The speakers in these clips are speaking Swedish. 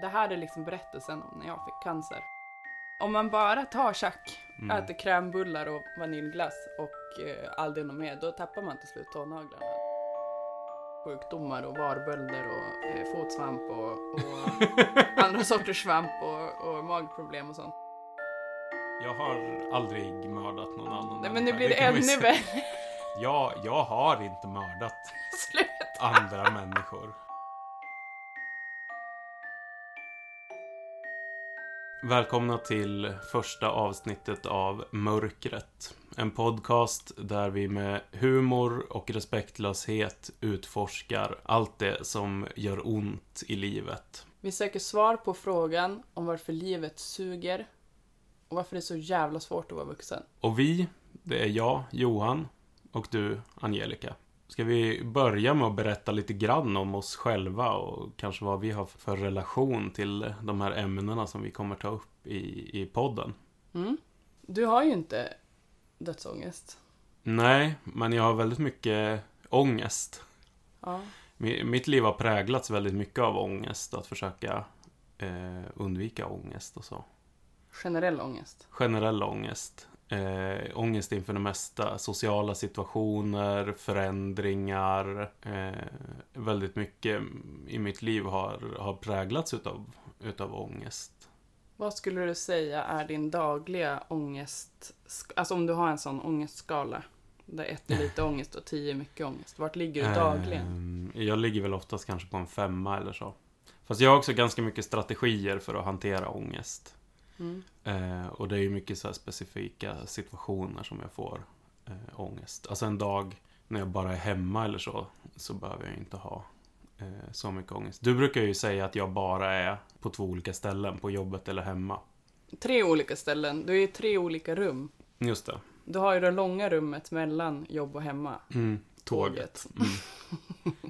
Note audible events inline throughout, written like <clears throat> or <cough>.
Det här är liksom berättelsen om när jag fick cancer. Om man bara tar tjack, Mm. äter krämbullar och vaniljglass och eh, aldrig något mer, då tappar man till slut tånaglarna. Sjukdomar och varbölder och eh, fotsvamp och, och <laughs> andra sorters svamp och, och magproblem och sånt. Jag har aldrig mördat någon annan Nej, men nu blir det vi ännu värre. Jag, jag har inte mördat <laughs> andra människor. Välkomna till första avsnittet av Mörkret. En podcast där vi med humor och respektlöshet utforskar allt det som gör ont i livet. Vi söker svar på frågan om varför livet suger och varför det är så jävla svårt att vara vuxen. Och vi, det är jag, Johan, och du, Angelica. Ska vi börja med att berätta lite grann om oss själva och kanske vad vi har för relation till de här ämnena som vi kommer ta upp i, i podden? Mm. Du har ju inte dödsångest. Nej, men jag har väldigt mycket ångest. Ja. Mi- Mitt liv har präglats väldigt mycket av ångest, att försöka eh, undvika ångest och så. Generell ångest. generell ångest. Eh, ångest inför det mesta. Sociala situationer, förändringar. Eh, väldigt mycket i mitt liv har, har präglats utav, utav ångest. Vad skulle du säga är din dagliga ångest... Alltså om du har en sån ångestskala. Där ett är lite <laughs> ångest och tio är mycket ångest. Vart ligger du dagligen? Eh, jag ligger väl oftast kanske på en femma eller så. Fast jag har också ganska mycket strategier för att hantera ångest. Mm. Eh, och det är ju mycket så specifika situationer som jag får eh, ångest. Alltså en dag när jag bara är hemma eller så, så behöver jag inte ha eh, så mycket ångest. Du brukar ju säga att jag bara är på två olika ställen, på jobbet eller hemma. Tre olika ställen. Du är i tre olika rum. Just det. Du har ju det långa rummet mellan jobb och hemma. Mm, tåget. Mm. <laughs>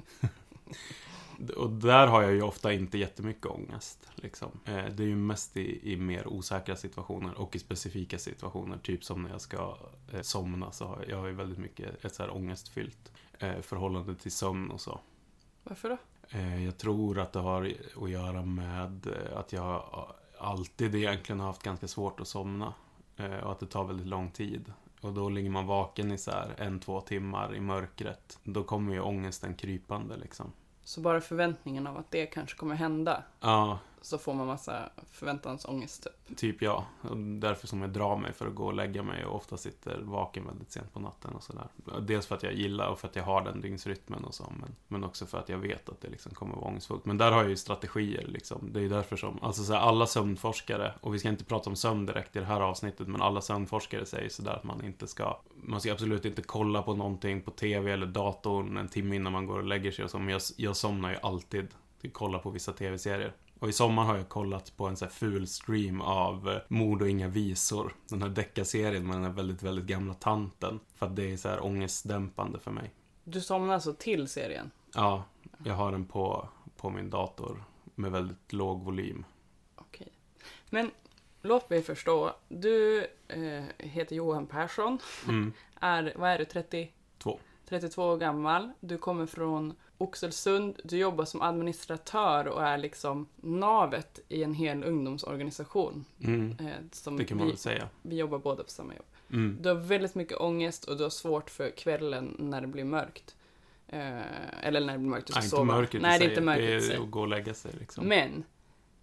Och där har jag ju ofta inte jättemycket ångest. Liksom. Eh, Det är ju mest i, i mer osäkra situationer och i specifika situationer. Typ som när jag ska eh, somna så har jag, jag har ju väldigt mycket ett så här ångestfyllt eh, förhållande till sömn och så. Varför då? Jag tror att det har att göra med att jag alltid egentligen har haft ganska svårt att somna. Och att det tar väldigt lång tid. Och då ligger man vaken i så här en, två timmar i mörkret. Då kommer ju ångesten krypande liksom. Så bara förväntningen av att det kanske kommer hända. Ja, så får man massa förväntansångest typ. typ ja. Därför som jag drar mig för att gå och lägga mig och ofta sitter vaken väldigt sent på natten och sådär. Dels för att jag gillar och för att jag har den dygnsrytmen och så, men, men också för att jag vet att det liksom kommer vara ångestfullt. Men där har jag ju strategier liksom. Det är ju därför som, alltså så här, alla sömnforskare, och vi ska inte prata om sömn direkt i det här avsnittet, men alla sömnforskare säger sådär att man inte ska, man ska absolut inte kolla på någonting på TV eller datorn en timme innan man går och lägger sig och så. Men jag, jag somnar ju alltid kolla på vissa TV-serier. Och i sommar har jag kollat på en så här ful stream av eh, Mord och inga visor. Den här deckarserien med den här väldigt, väldigt gamla tanten. För att det är så här ångestdämpande för mig. Du somnar alltså till serien? Ja, jag har den på, på min dator med väldigt låg volym. Okej. Men låt mig förstå. Du eh, heter Johan Persson. Mm. <laughs> Är, vad är du, 30? Två. 32 år gammal. Du kommer från Oxelösund. Du jobbar som administratör och är liksom navet i en hel ungdomsorganisation. Mm. Eh, som Det kan man vi, säga. vi jobbar båda på samma jobb. Mm. Du har väldigt mycket ångest och du har svårt för kvällen när det blir mörkt. Eh, eller när det blir mörkt, du ska Nej, inte sova. mörkret i Nej, det är inte mörkret Det är att gå och lägga sig liksom. Men,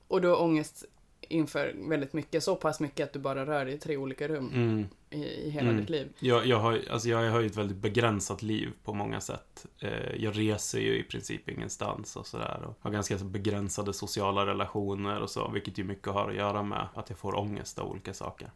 och du har ångest inför väldigt mycket, så pass mycket att du bara rör dig i tre olika rum Mm. i, i hela Mm. ditt liv. Jag, jag, har, alltså jag har ju ett väldigt begränsat liv på många sätt. Eh, jag reser ju i princip ingenstans och sådär. Och har ganska begränsade sociala relationer och så. Vilket ju mycket har att göra med att jag får ångest av olika saker.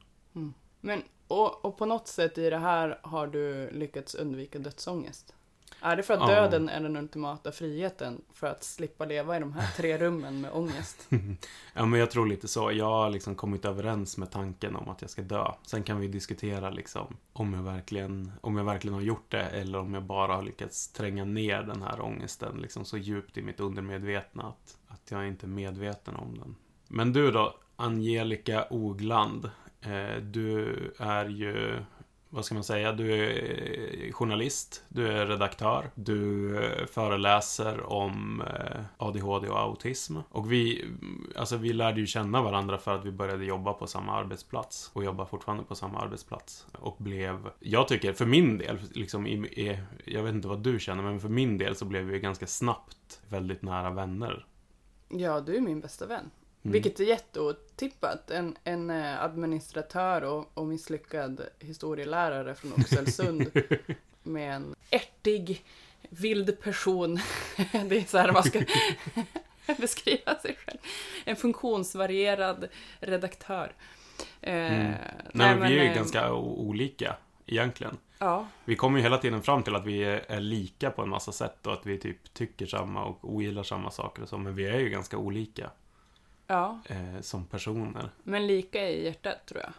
Men, och, och på något sätt i det här har du lyckats undvika dödsångest. Är det för att döden är den ultimata friheten för att slippa leva i de här tre rummen med ångest? <laughs> Ja, men jag tror lite så. Jag har liksom kommit överens med tanken om att jag ska dö. Sen kan vi diskutera liksom om jag verkligen, om jag verkligen har gjort det eller om jag bara har lyckats tränga ner den här ångesten liksom så djupt i mitt undermedvetna att, att jag inte är medveten om den. Men du då, Angelica Ogland. Eh, du är ju vad ska man säga, du är eh, journalist, du är redaktör, du eh, föreläser om eh, ADHD och autism. Och vi, mm, alltså vi lärde ju känna varandra för att vi började jobba på samma arbetsplats och jobbar fortfarande på samma arbetsplats. Och blev, jag tycker, för min del, liksom, i, i, jag vet inte vad du känner, men för min del så blev vi ganska snabbt väldigt nära vänner. Ja, du är min bästa vän. Mm. Vilket är jätteotippat. En, en eh, administratör och, och misslyckad historielärare från Oxelösund <laughs> med en ärtig, vild person. <laughs> Det är så här man ska <laughs> beskriva sig själv. En funktionsvarierad redaktör. Eh, Mm. Nej, men vi är ju eh, ganska olika, egentligen. Ja, Vi kommer ju hela tiden fram till att vi är, är lika på en massa sätt och att vi typ tycker samma och ogillar samma saker och så, men vi är ju ganska olika ja, eh, som personer. men lika i hjärtat tror jag.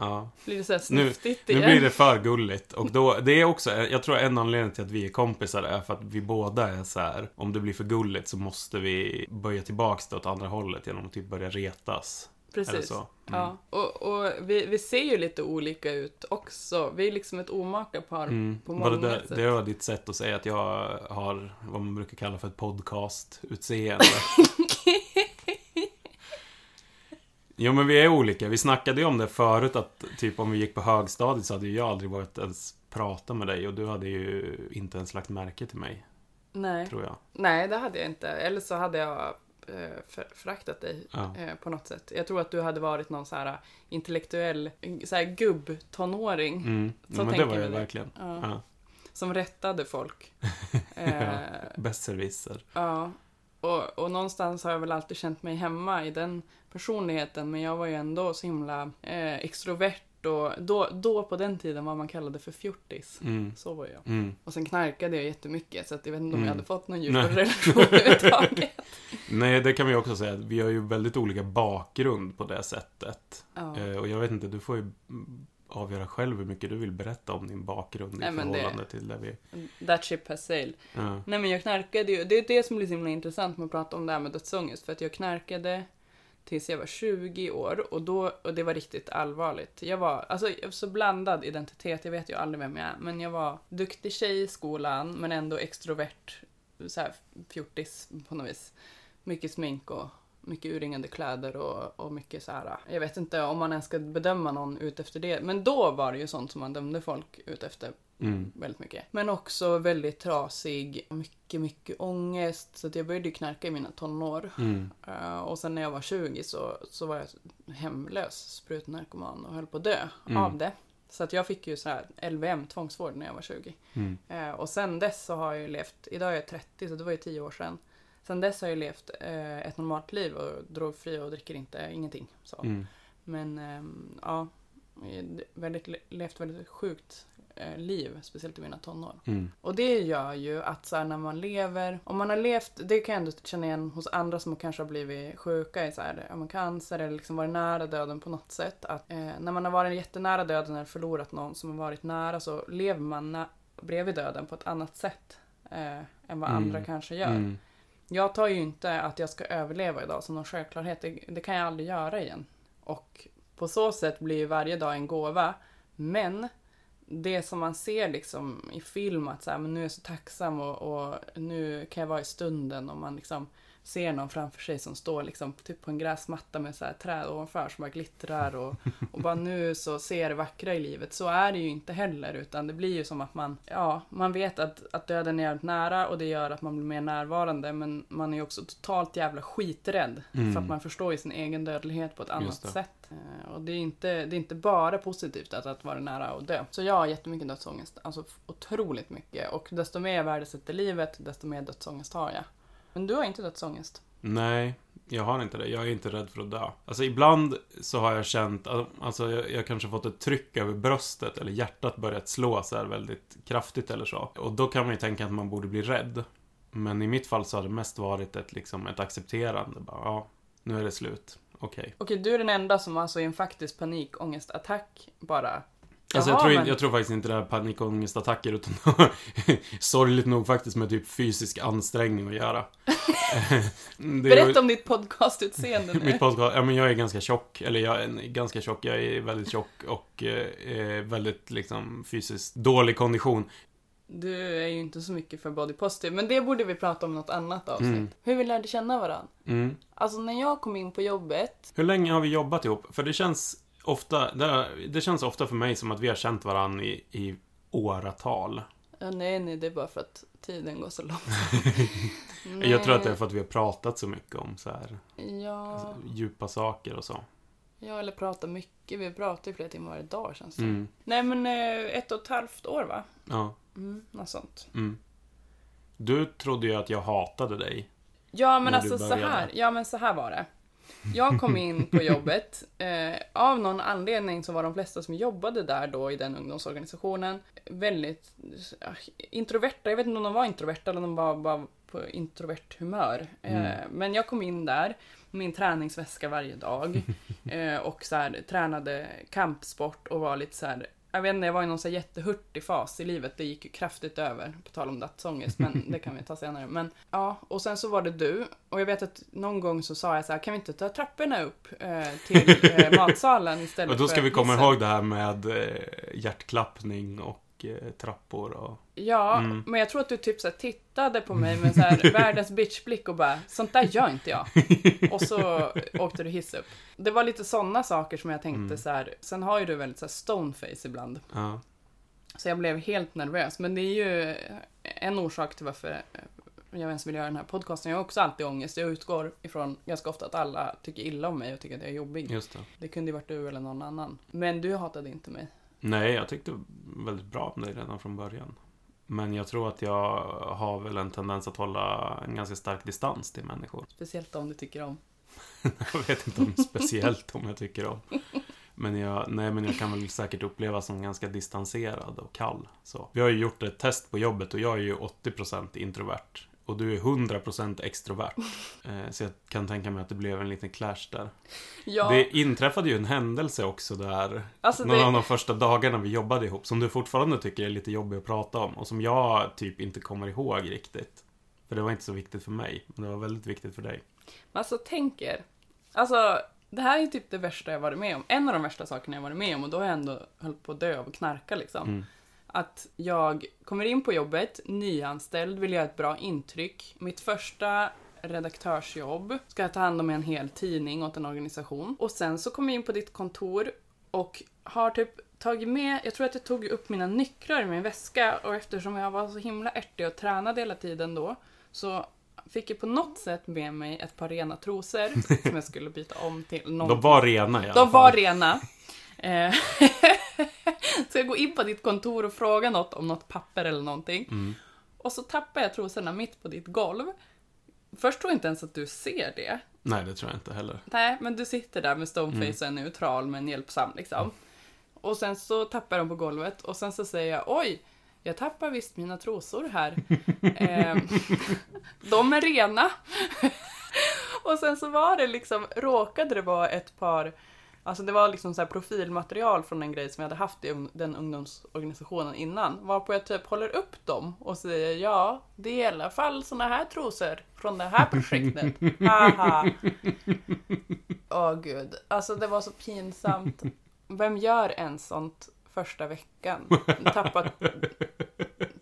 Ja. Blir det så här Nu- snuskigt Nu igen? blir det för gulligt och då, det är också, jag tror en anledning till att vi är kompisar är för att vi båda är så här. om det blir för gulligt så måste vi böja tillbaks det åt andra hållet genom att typ börja retas. Precis. Mm. Ja, och, och vi, vi ser ju lite olika ut också. Vi är liksom ett omaka-par Mm. på det, många där, sätt. det var ditt sätt att säga att jag har vad man brukar kalla för ett podcast-utseende. <laughs> <laughs> Jo men vi är olika. Vi snackade ju om det förut att typ om vi gick på högstadiet så hade ju jag aldrig varit ens prata med dig och du hade ju inte ens lagt märke till mig, Nej. tror jag. Nej, det hade jag inte. Eller så hade jag eh, för, föraktat dig Ja. eh, på något sätt. Jag tror att du hade varit någon så här intellektuell så här gubb-tonåring. Mm. Så men det var jag verkligen. Ja. Ja. Som rättade folk. <laughs> Eh, Ja. Besserwisser. Ja, och, och någonstans har jag väl alltid känt mig hemma i den personligheten, men jag var ju ändå så himla eh, extrovert och då, då på den tiden vad man kallade för fjortis. Mm. Så var jag. Mm. Och sen knarkade jag jättemycket så att jag vet inte om jag Mm. hade fått någon djupare relation <laughs> överhuvudtaget. Nej, det kan vi också säga. Vi har ju väldigt olika bakgrund på det sättet. Ja. Eh, Och jag vet inte, du får ju avgöra själv hur mycket du vill berätta om din bakgrund i Nej, det- förhållande till det vi... That ship has sailed. Ja. Nej men jag knarkade ju, det är det som blir så himla intressant med att prata om det här med dödsångest. För att jag knarkade tills jag var 20 år och, då, och det var riktigt allvarligt. Jag var, alltså jag var så blandad identitet, jag vet ju aldrig vem jag är. Men jag var duktig tjej i skolan men ändå extrovert, så här fjortis på något vis. Mycket smink och mycket urringade kläder och, och mycket så här. Jag vet inte om man ens ska bedöma någon ut efter det. Men då var det ju sånt som man dömde folk ut efter Mm. väldigt mycket. Men också väldigt trasig, mycket, mycket ångest. Så att jag började knarka i mina tonår. Mm. Eh, och sen när jag var 20 så, så var jag hemlös, sprutnarkoman och höll på att dö Mm. av det. Så att jag fick ju så här LVM, tvångsvård, när jag var 20. Mm. Eh, och sen dess så har jag ju levt, idag är jag 30 så det var ju 10 år sedan. Sen dess har jag levt eh, ett normalt liv och drogfri och dricker inte, ingenting. Så. Mm. Men ehm, ja, väldigt, levt väldigt sjukt liv, speciellt i mina tonår. Mm. Och det gör ju att så här, när man lever, om man har levt, det kan jag ändå känna igen hos andra som kanske har blivit sjuka i så här, ja, men cancer eller liksom varit nära döden på något sätt. Att eh, när man har varit jättenära döden eller förlorat någon som har varit nära så lever man nä- bredvid döden på ett annat sätt eh, än vad Mm. andra kanske gör. Mm. Jag tar ju inte att jag ska överleva idag som någon självklarhet. Det, det kan jag aldrig göra igen. Och på så sätt blir varje dag en gåva. Men det som man ser liksom i film att så här, men nu är jag så tacksam och, och nu kan jag vara i stunden och man liksom ser någon framför sig som står liksom typ på en gräsmatta med så här träd ovanför som bara glittrar och, och bara nu så ser jag det vackra i livet. Så är det ju inte heller utan det blir ju som att man, ja, man vet att, att döden är jävligt nära och det gör att man blir mer närvarande men man är ju också totalt jävla skiträdd Mm. för att man förstår ju sin egen dödlighet på ett annat sätt. Eh, Och det är, inte, det är inte bara positivt att, att vara nära att dö. Så jag har jättemycket dödsångest. Alltså otroligt mycket. Och desto mer jag värdesätter livet, desto mer dödsångest har jag. Men du har inte dödsångest. Nej, jag har inte det. Jag är inte rädd för att dö. Alltså ibland så har jag känt, alltså jag, jag kanske fått ett tryck över bröstet eller hjärtat börjat slå så här väldigt kraftigt eller så. Och då kan man ju tänka att man borde bli rädd. Men i mitt fall så har det mest varit ett, liksom, ett accepterande. Bara, ja, nu är det slut. Okej. Okej, du är den enda som alltså i en faktisk panikångestattack bara Alltså Jaha, jag, tror, men- jag tror faktiskt inte det är panikångestattacker utan <laughs> sorgligt nog faktiskt med typ fysisk ansträngning att göra. <laughs> Berätta om ditt podcastutseende nu. <laughs> Mitt podcast, ja men jag är ganska tjock, eller jag är ganska tjock, jag är väldigt tjock och eh, väldigt liksom fysiskt dålig kondition. Du är ju inte så mycket för body positive, men det borde vi prata om något annat avsnitt. Mm. Hur vi lärde känna varandra. Mm. Alltså när jag kom in på jobbet, Hur länge har vi jobbat ihop? För det känns ofta, det, det känns ofta för mig som att vi har känt varandra i, i åratal. ja, nej nej det är bara för att tiden går så långt. <laughs> Jag tror att det är för att vi har pratat så mycket om så här Ja, djupa saker och så. ja, eller pratar mycket. Vi pratar ju flera timmar varje dag känns det. Mm. Nej men eh, ett och ett halvt år va? Ja. Mm, något sånt. Mm. Du trodde ju att jag hatade dig. Ja men alltså så här, ja men så här var det. Jag kom <laughs> in på jobbet, eh, av någon anledning så var de flesta som jobbade där då i den ungdomsorganisationen väldigt eh, introverta. Jag vet inte om de var introverta eller om de var bara på introvert humör. Eh, Mm. men jag kom in där med min träningsväska varje dag <laughs> eh, och så här, tränade kampsport och var lite så här jag vet inte, jag var i någon så jättehurtig fas i livet. Det gick ju kraftigt över, på tal om dödsångest, men <laughs> det kan vi ta senare. Men ja, och sen så var det du. Och jag vet att någon gång så sa jag så här, kan vi inte ta trapporna upp eh, till eh, matsalen istället <laughs> Och då ska för vi komma hissen?" ihåg det här med eh, hjärtklappning och eh, trappor och... Ja, Mm. men jag tror att du typ så tittade på mig med så här <laughs> världens bitchblick och bara, sånt där gör inte jag. Och så åkte du hiss upp. Det var lite sådana saker som jag tänkte Mm. så här, sen har ju du väldigt så här stoneface ibland. Ja. Så jag blev helt nervös. Men det är ju en orsak till varför jag ens vill göra den här podcasten. Jag har också alltid ångest. Jag utgår ifrån ganska ofta att alla tycker illa om mig och tycker att jag är jobbig. Just det. Det kunde ju varit du eller någon annan. Men du hatade inte mig. Nej, jag tyckte väldigt bra om dig redan från början. Men jag tror att jag har väl en tendens att hålla en ganska stark distans till människor. <laughs> Speciellt om du tycker om. Jag vet inte om speciellt om jag tycker om. Men jag, nej, men jag kan väl säkert upplevas som ganska distanserad och kall. Så. Vi har ju gjort ett test på jobbet och jag är ju 80% introvert. Och du är 100% extrovert. <laughs> Eh, så jag kan tänka mig att det blev en liten clash där. Ja, Det inträffade ju en händelse också där. alltså Någon av det, de första dagarna vi jobbade ihop. Som du fortfarande tycker är lite jobbig att prata om. Och som jag typ inte kommer ihåg riktigt. För det var inte så viktigt för mig. Men det var väldigt viktigt för dig. alltså tänk er. Alltså, det här är typ det värsta jag varit med om. En av de värsta sakerna jag varit med om och då har jag ändå hållit på att dö av att knarka liksom. Mm. Att jag kommer in på jobbet, nyanställd, vill göra ett bra intryck. Mitt första redaktörsjobb ska jag ta hand om en hel tidning åt en organisation. Och sen så kommer jag in på ditt kontor och har typ tagit med, jag tror att jag tog upp mina nycklar i min väska och eftersom jag var så himla ärtig och tränade hela tiden då så fick jag på något sätt med mig ett par rena trosor <laughs> som jag skulle byta om till någon De var rena i alla de fall. var rena. <laughs> <laughs> <laughs> Så jag går in på ditt kontor och frågar något om något papper eller någonting. Mm. Och så tappar jag trosorna mitt på ditt golv. Först tror jag inte ens att du ser det. Nej, det tror jag inte heller. Nej, men du sitter där med stoneface Mm. och är neutral men hjälpsam liksom. Och sen så tappar jag dem på golvet och sen så säger jag oj, jag tappar visst mina trosor här. <laughs> Ehm, <laughs> de är rena. och sen så var det liksom, råkade det vara ett par Alltså det var liksom så här profilmaterial från en grej som jag hade haft i den ungdomsorganisationen innan. Varpå jag typ håller upp dem och säger ja, det är i alla fall såna här trosor från det här projektet. <laughs> Haha. Åh gud, alltså det var så pinsamt. Vem gör ens sånt första veckan? Tappat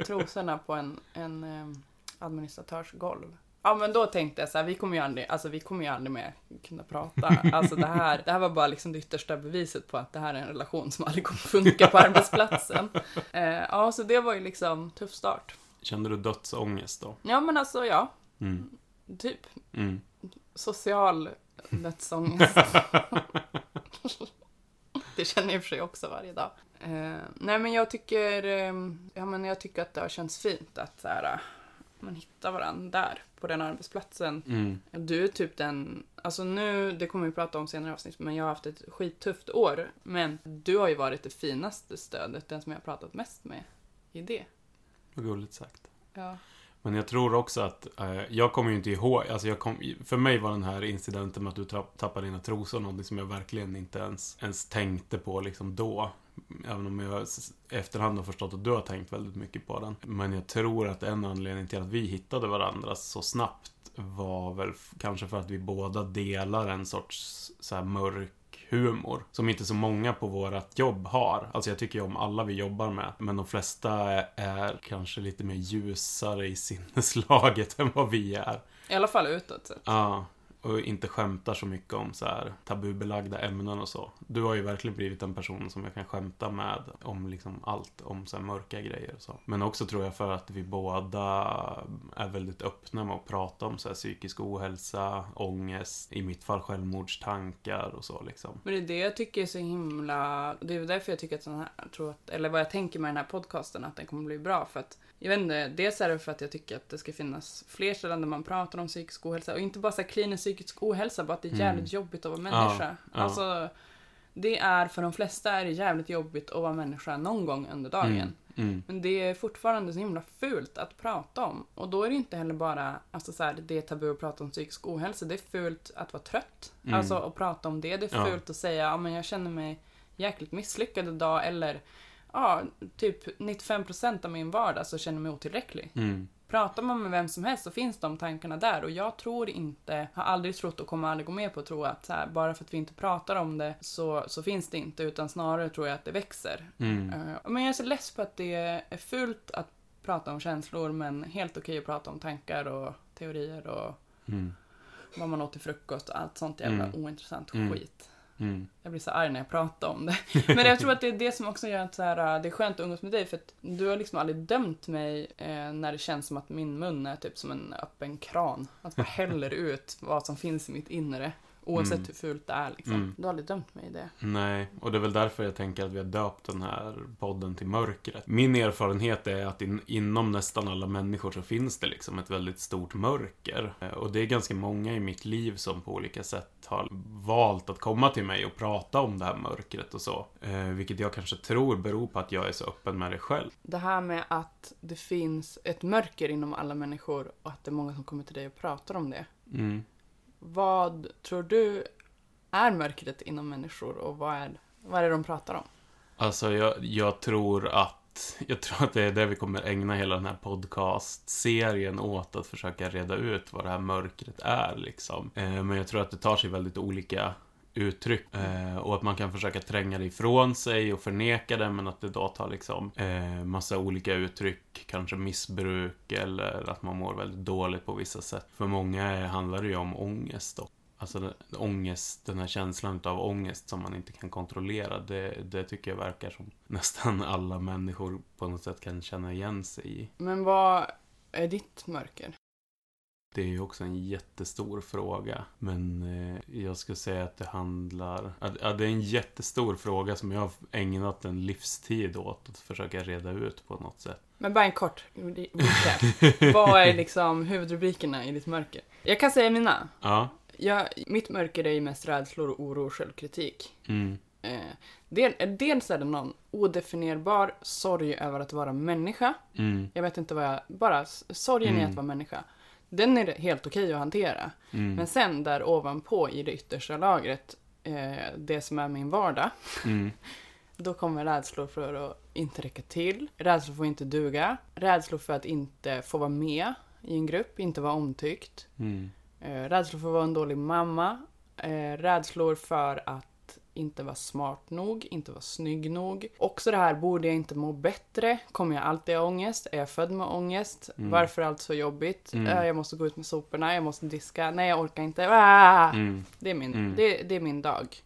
trosorna på en, en eh, administratörsgolv. Ja men då tänkte jag så här, vi kommer ju aldrig, alltså vi kommer ju aldrig mer kunna prata. Alltså det här, det här var bara liksom det yttersta beviset på att det här är en relation som aldrig kommer funka på <laughs> arbetsplatsen. Eh, ja, så det var ju liksom tuff start. Kände du dödsångest då? Ja men alltså ja, Mm. typ Mm. social dödsångest. det känner jag för sig också varje dag. Eh, nej men jag tycker, eh, ja, men jag tycker att det har känts fint att så här, man hittar varandra där på den arbetsplatsen. Mm. Du är typ den, alltså nu, det kommer vi prata om senare avsnitt, men jag har haft ett skittufft år. Men du har ju varit det finaste stödet, den som jag har pratat mest med i det. Vad gulligt sagt. Ja. Men jag tror också att, eh, jag kommer ju inte ihåg, alltså jag kom, för mig var den här incidenten med att du tappade dina trosor någonting som jag verkligen inte ens, ens tänkte på liksom då. Även om jag efterhand har förstått att du har tänkt väldigt mycket på den. Men jag tror att en anledning till att vi hittade varandra så snabbt var väl kanske för att vi båda delar en sorts så mörk humor. Som inte så många på vårt jobb har. Alltså jag tycker ju om alla vi jobbar med. Men de flesta är, är kanske lite mer ljusare i sinneslaget <laughs> än vad vi är. I alla fall utåt sett. Ja, och inte skämtar så mycket om så här tabubelagda ämnen och så. Du har ju verkligen blivit en person som jag kan skämta med om liksom allt, om så här mörka grejer och så. Men också tror jag för att vi båda är väldigt öppna med att prata om så här psykisk ohälsa, ångest, i mitt fall självmordstankar och så liksom. Men det är det jag tycker är så himla... Det är därför jag tycker att den här, tror att, eller vad jag tänker med den här podcasten, att den kommer bli bra. För att, jag vet inte, dels är det för att jag tycker att det ska finnas fler ställen där man pratar om psykisk ohälsa. Och inte bara så här klinisk psykisk ohälsa, bara att det är Mm. jävligt jobbigt att vara människa. Ja, ja. Alltså, det är för de flesta är det jävligt jobbigt att vara människa någon gång under dagen. Mm, mm, Men det är fortfarande så himla fult att prata om. Och då är det inte heller bara, alltså så här, det är tabu att prata om psykisk ohälsa. Det är fult att vara trött. Mm. Alltså att prata om det. Det är Ja. fult att säga, ja men jag känner mig jäkligt misslyckad idag. Eller, ja, typ 95% av min vardag så känner jag mig otillräcklig. mm, Pratar man med vem som helst så finns de tankarna där. Och jag tror inte, har aldrig trott och kommer aldrig gå med på att tro att här, bara för att vi inte pratar om det så, så finns det inte. Utan snarare tror jag att det växer. mm, Eh, Men jag är så less på att det är fult att prata om känslor men helt okej att prata om tankar och teorier och mm, vad man åt till frukost och allt sånt jävla Mm. ointressant Mm. skit. Mm, Jag blir så arg när jag pratar om det. <laughs> Men jag tror att det är det som också gör att så här, det är skönt att umgås med dig för att du har liksom aldrig dömt mig eh, när det känns som att min mun är typ som en öppen kran. Att man <laughs> häller ut vad som finns i mitt inre. Oavsett Mm. hur fult det är liksom. Mm. Du har aldrig dömt mig i det. Nej, och det är väl därför jag tänker att vi har döpt den här podden till Mörkret. Min erfarenhet är att in, inom nästan alla människor så finns det liksom ett väldigt stort mörker. Eh, Och det är ganska många i mitt liv som på olika sätt har valt att komma till mig och prata om det här mörkret och så. Eh, vilket jag kanske tror beror på att jag är så öppen med det själv. Det här med att det finns ett mörker inom alla människor och att det är många som kommer till dig och pratar om det. Mm. Vad tror du är mörkret inom människor och vad är, vad är det de pratar om? Alltså, jag, jag tror att jag tror att det är det vi kommer ägna hela den här podcast-serien åt, att försöka reda ut vad det här mörkret är, liksom. Eh, men jag tror att det tar sig väldigt olika uttryck. Eh, och att man kan försöka tränga det ifrån sig och förneka det, men att det då tar liksom eh, massa olika uttryck. Kanske missbruk eller att man mår väldigt dåligt på vissa sätt. För många handlar det ju om ångest då. Alltså den, ångest, den här känslan av ångest som man inte kan kontrollera, det, det tycker jag verkar som <laughs> nästan alla människor på något sätt kan känna igen sig i. Men vad är ditt mörker? Det är ju också en jättestor fråga, men eh, jag skulle säga att det handlar... Att, det är en jättestor fråga som jag har ägnat en livstid åt att försöka reda ut på något sätt. Men bara en kort. Vad är liksom huvudrubrikerna i ditt mörker? Jag kan säga mina. Ja. Jag, mitt mörker är ju mest rädslor, oro och självkritik. Mm. Eh, del, dels är det någon odefinierbar sorg över att vara människa. Mm. Jag vet inte vad jag... Bara sorgen i Mm. att vara människa. Den är helt okej att hantera. Mm. Men sen där ovanpå i det yttersta lagret, eh, det som är min vardag, Mm. <laughs> då kommer rädslor för att inte räcka till, rädslor för att inte duga, rädslor för att inte få vara med i en grupp, inte vara omtyckt, Mm. eh, rädslor för att vara en dålig mamma, eh, rädslor för att inte vara smart nog, inte vara snygg nog. Också det här, borde jag inte må bättre? Kommer jag alltid ha ångest? Är jag född med ångest? Mm. Varför är allt så jobbigt? Mm. Eh, jag måste gå ut med soporna, jag måste diska, nej jag orkar inte. Ah! Mm. Det, är min, Mm. det, det är min dag.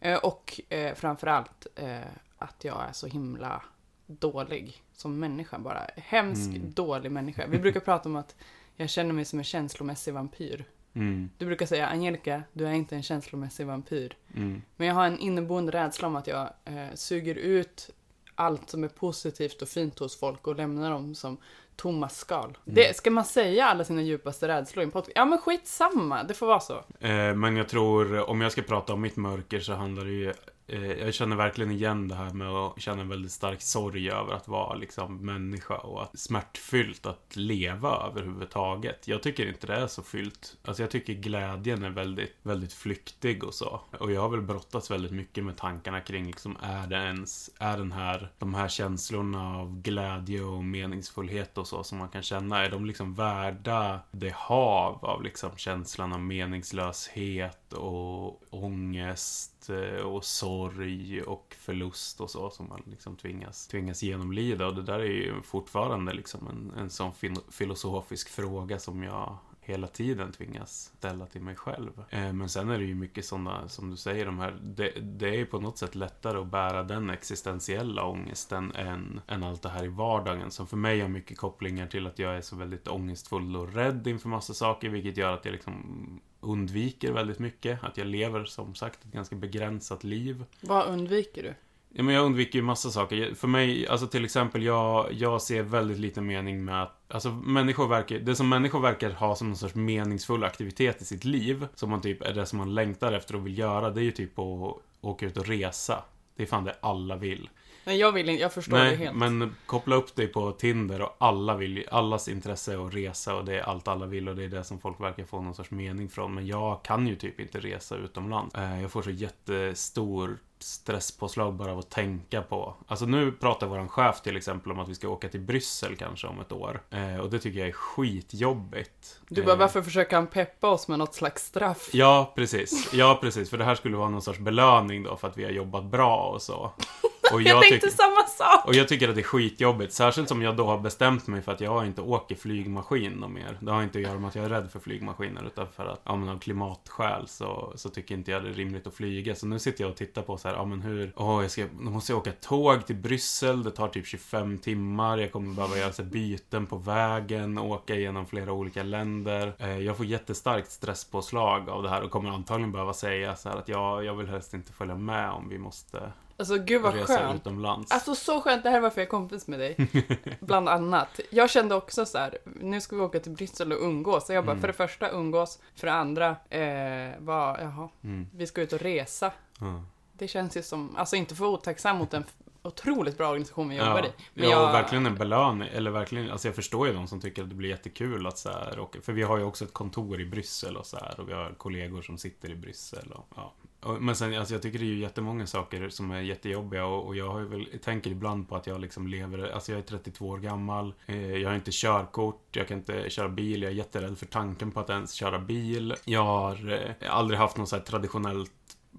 Eh, och eh, framförallt eh, att jag är så himla dålig som människa bara. Hemsk, Mm. dålig människa. Vi brukar prata om att jag känner mig som en känslomässig vampyr. Mm. Du brukar säga Angelica, du är inte en känslomässig vampyr. Mm. Men jag har en inneboende rädsla om att jag eh, suger ut allt som är positivt och fint hos folk och lämnar dem som tomma skal. Mm. Det, ska man säga alla sina djupaste rädslor i en podcast? Ja men skitsamma, det får vara så. Eh, men jag tror, om jag ska prata om mitt mörker så handlar det ju Eh, jag känner verkligen igen det här med att känna en väldigt stark sorg över att vara liksom människa och att smärtfyllt att leva överhuvudtaget. Jag tycker inte det är så fyllt. Alltså jag tycker glädjen är väldigt, väldigt flyktig och så. Och jag har väl brottats väldigt mycket med tankarna kring liksom, är det ens, är den här, de här känslorna av glädje och meningsfullhet och så som man kan känna, är de liksom värda det hav av liksom känslan av meningslöshet och ångest eh, och sorg och förlust och så som man liksom tvingas, tvingas genomlida. Och det där är ju fortfarande liksom en, en sån filosofisk fråga som jag hela tiden tvingas ställa till mig själv. Eh, men sen är det ju mycket sådana, som du säger, de här, det, det är ju på något sätt lättare att bära den existentiella ångesten än, än allt det här i vardagen. Som för mig har mycket kopplingar till att jag är så väldigt ångestfull och rädd inför massa saker, vilket gör att jag liksom undviker väldigt mycket. Att jag lever som sagt ett ganska begränsat liv. Vad undviker du? Ja, men jag undviker ju massa saker. För mig, alltså till exempel, jag, jag ser väldigt liten mening med att Alltså människor verkar, det som människor verkar ha som någon sorts meningsfull aktivitet i sitt liv, som man typ är det som man längtar efter och vill göra, det är ju typ att åka ut och resa. Det är fan det alla vill. Nej, jag vill inte, jag förstår Nej, det helt. men koppla upp dig på Tinder och alla vill, allas intresse är att resa och det är allt alla vill och det är det som folk verkar få någon sorts mening från. Men jag kan ju typ inte resa utomlands. Eh, jag får så jättestor stresspåslag bara av att tänka på. Alltså nu pratar våran chef till exempel om att vi ska åka till Bryssel kanske om ett år. Eh, och det tycker jag är skitjobbigt. Du bara, eh, varför försöker han peppa oss med något slags straff? Ja, precis. Ja, precis. För det här skulle vara någon sorts belöning då för att vi har jobbat bra och så. <laughs> Och jag, tänkte tycker- samma sak! och jag tycker att det är skitjobbigt, särskilt som jag då har bestämt mig för att jag inte åker flygmaskin och mer. Det har inte att göra med att jag är rädd för flygmaskiner, utan för att, ja men av klimatskäl så, så tycker inte jag det är rimligt att flyga. Så nu sitter jag och tittar på så här, ja men hur, åh, jag ska, då måste jag åka tåg till Bryssel, det tar typ 25 timmar, jag kommer behöva göra så här byten på vägen, åka igenom flera olika länder. Eh, jag får jättestarkt stresspåslag av det här och kommer antagligen behöva säga så här att jag, jag vill helst inte följa med om vi måste Alltså gud vad resa skönt. utomlands. Alltså så skönt, det här är varför jag är kompis med dig. <laughs> Bland annat. Jag kände också så här, nu ska vi åka till Bryssel och umgås. Så jag bara, Mm. för det första umgås, för det andra, eh, var, jaha, Mm. vi ska ut och resa. Ja. Det känns ju som, alltså inte för otacksam mot en otroligt bra organisation vi jobbar Ja, i. Men ja jag, och verkligen en belöning. Eller verkligen, alltså jag förstår ju de som tycker att det blir jättekul att så här, åka, För vi har ju också ett kontor i Bryssel och så här. Och vi har kollegor som sitter i Bryssel och ja. Men sen, alltså jag tycker det är ju jättemånga saker som är jättejobbiga och, och jag har ju väl, tänker ibland på att jag liksom lever, alltså jag är 32 år gammal, eh, jag har inte körkort, jag kan inte köra bil, jag är jätterädd för tanken på att ens köra bil. Jag har eh, aldrig haft något så här traditionellt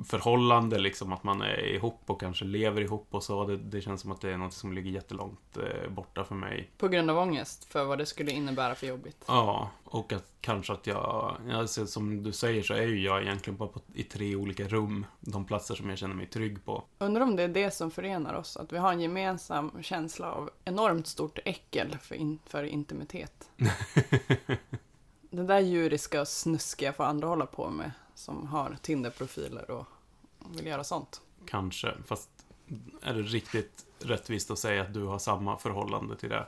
förhållande, liksom att man är ihop och kanske lever ihop och så. Det, det känns som att det är något som ligger jättelångt eh, borta för mig. På grund av ångest för vad det skulle innebära för jobbigt. Ja, och att kanske att jag, alltså, som du säger så är ju jag egentligen bara på, i tre olika rum. De platser som jag känner mig trygg på. Undrar om det är det som förenar oss, att vi har en gemensam känsla av enormt stort äckel för, in, för intimitet. <laughs> det där djuriska och snuskiga får andra hålla på med, som har Tinder-profiler och vill göra sånt. Kanske, fast är det riktigt rättvist att säga att du har samma förhållande till det?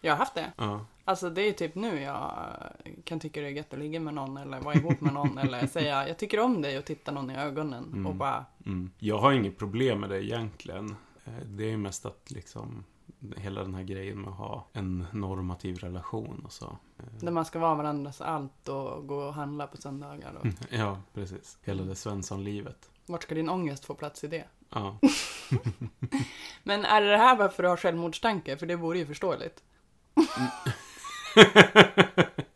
Jag har haft det. Ja. Alltså det är typ nu jag kan tycka det är gött att ligga med någon eller vara ihop med någon eller <laughs> säga jag tycker om dig och titta någon i ögonen Mm. och bara Mm. Jag har inget problem med det egentligen. Eh, Det är mest att liksom hela den här grejen med att ha en normativ relation och så. Eh, där man ska vara varandras allt och gå och handla på söndagar. Och, <laughs> Ja, precis. Hela det Svenssonlivet. vart ska din ångest få plats i det? Ja. <laughs> Men är det det här varför du har självmordstankar? För det vore ju förståeligt. <laughs>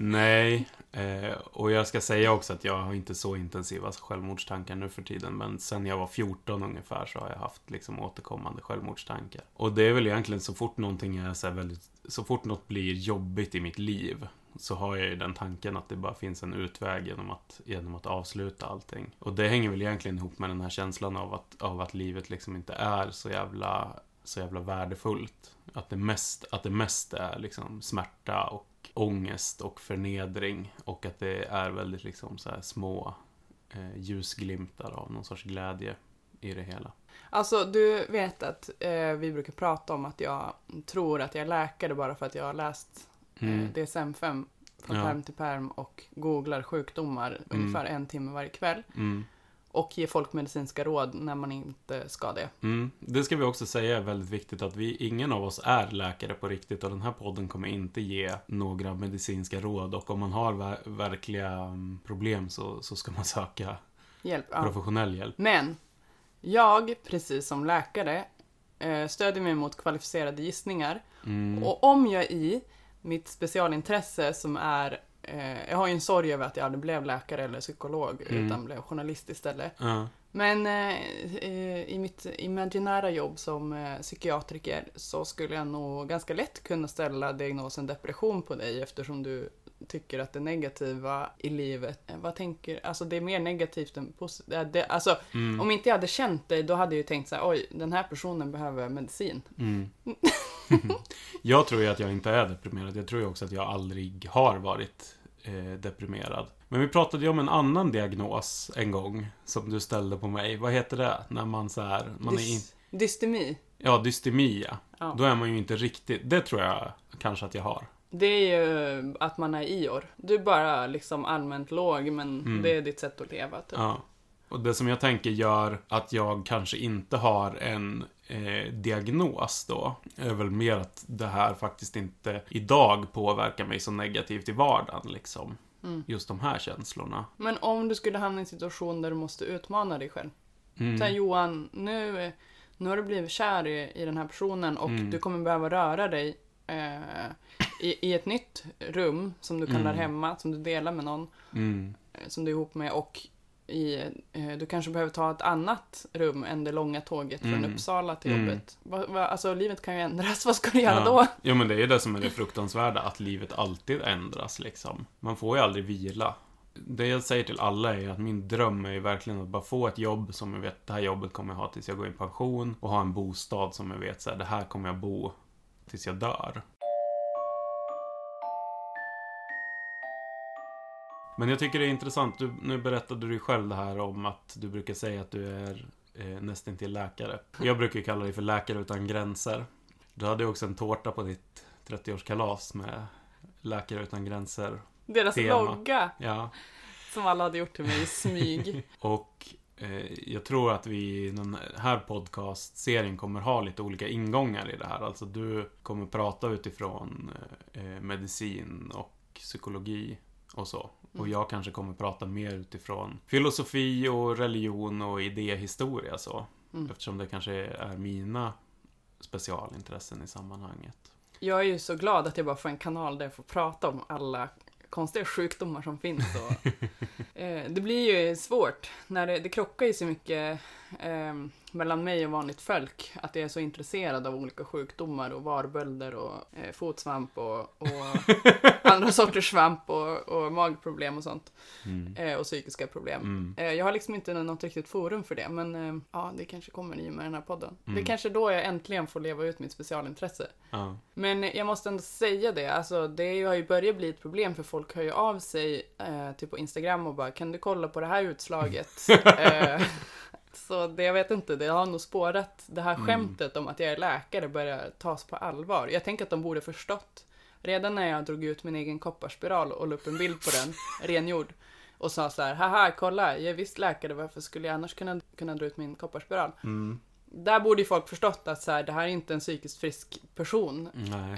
Nej, eh, och jag ska säga också att jag har inte så intensiva självmordstankar nu för tiden, men sen jag var 14 ungefär så har jag haft liksom återkommande självmordstankar. Och det är väl egentligen så fort någonting är så här väldigt, så fort något blir jobbigt i mitt liv, så har jag ju den tanken att det bara finns en utväg genom att, genom att avsluta allting. Och det hänger väl egentligen ihop med den här känslan av att, av att livet liksom inte är så jävla, så jävla värdefullt. Att det mest, att det mest är liksom smärta och ångest och förnedring och att det är väldigt liksom så små eh, ljusglimtar av någon sorts glädje i det hela. Alltså, du vet att eh, vi brukar prata om att jag tror att jag är läkare bara för att jag har läst Mm. eh, DSM-5 från Ja. perm till perm och googlar sjukdomar ungefär en timme varje kväll. Mm. Och ge folk medicinska råd när man inte ska det. Mm. Det ska vi också säga är väldigt viktigt att vi, ingen av oss är läkare på riktigt och den här podden kommer inte ge några medicinska råd och om man har ver verkliga mm, problem så, så ska man söka Hjälp. Ja. professionell hjälp. Men jag, precis som läkare, eh, stödjer mig mot kvalificerade gissningar. Mm. Och om jag i mitt specialintresse som är eh, jag har ju en sorg över att jag aldrig blev läkare eller psykolog Mm. utan blev journalist istället. Ja. Men eh, eh, i mitt imaginära jobb som eh, psykiatriker så skulle jag nog ganska lätt kunna ställa diagnosen depression på dig eftersom du tycker att det negativa i livet, eh, vad tänker, alltså det är mer negativt än positivt. Det, alltså Mm. om inte jag hade känt dig då hade jag ju tänkt så här, oj den här personen behöver medicin. Mm. <laughs> <laughs> jag tror ju att jag inte är deprimerad. Jag tror ju också att jag aldrig har varit eh, deprimerad. Men vi pratade ju om en annan diagnos en gång som du ställde på mig. Vad heter det? När man så här, man är in... Dys- dystemi. Ja, dystemi ja. Ja. Då är man ju inte riktigt... Det tror jag kanske att jag har. Det är ju att man är Ior. Du är bara liksom allmänt låg men Mm. det är ditt sätt att leva. Typ. Ja. Och det som jag tänker gör att jag kanske inte har en eh, diagnos då, är väl mer att det här faktiskt inte idag påverkar mig så negativt i vardagen liksom. Mm. Just de här känslorna. Men om du skulle hamna i en situation där du måste utmana dig själv. Mm. Här, Johan, nu, nu har du blivit kär i, i den här personen och Mm. du kommer behöva röra dig eh, i, i ett nytt rum som du kallar Mm. hemma, som du delar med någon, Mm. eh, som du är ihop med och i, eh, du kanske behöver ta ett annat rum än det långa tåget från Mm. Uppsala till Mm. jobbet. Va, va, alltså livet kan ju ändras, <laughs> vad ska du göra Ja. då? Jo men det är ju det som är det fruktansvärda, att livet alltid ändras liksom. Man får ju aldrig vila. Det jag säger till alla är att min dröm är ju verkligen att bara få ett jobb som jag vet, det här jobbet kommer jag ha tills jag går i pension. Och ha en bostad som jag vet så här, det här kommer jag bo tills jag dör. Men jag tycker det är intressant, du, nu berättade du själv det här om att du brukar säga att du är eh, nästan till läkare. Jag brukar ju kalla dig för Läkare Utan Gränser. Du hade ju också en tårta på ditt 30-årskalas med Läkare Utan Gränser. Deras Tema. logga, Ja, som alla hade gjort till mig i smyg. <laughs> och eh, jag tror att vi i den här podcastserien kommer ha lite olika ingångar i det här. Alltså du kommer prata utifrån eh, medicin och psykologi och så. Och jag kanske kommer prata mer utifrån filosofi och religion och idéhistoria så. Mm. Eftersom det kanske är mina specialintressen i sammanhanget. Jag är ju så glad att jag bara får en kanal där jag får prata om alla konstiga sjukdomar som finns. Och, <laughs> eh, det blir ju svårt när det, det krockar ju så mycket eh, mellan mig och vanligt folk. Att jag är så intresserad av olika sjukdomar och varbölder och eh, fotsvamp och, och <laughs> andra sorters svamp och, och magproblem och sånt. Mm. Eh, och psykiska problem. Mm. Eh, Jag har liksom inte något riktigt forum för det, men eh, ja, det kanske kommer i och med den här podden. Det Mm. är kanske då jag äntligen får leva ut mitt specialintresse. Ja. Men jag måste ändå säga det, alltså det har ju börjat bli ett problem för folk hör ju av sig eh, typ på Instagram och bara kan du kolla på det här utslaget? <laughs> så det, jag vet inte, det har nog spårat det här Mm. skämtet om att jag är läkare börjar tas på allvar. Jag tänker att de borde förstått. Redan när jag drog ut min egen kopparspiral och la upp en bild på den, <laughs> rengjord, och sa så här, haha, kolla, jag är visst läkare, varför skulle jag annars kunna, kunna dra ut min kopparspiral? Mm. Där borde ju folk förstått att så här, det här är inte en psykiskt frisk person.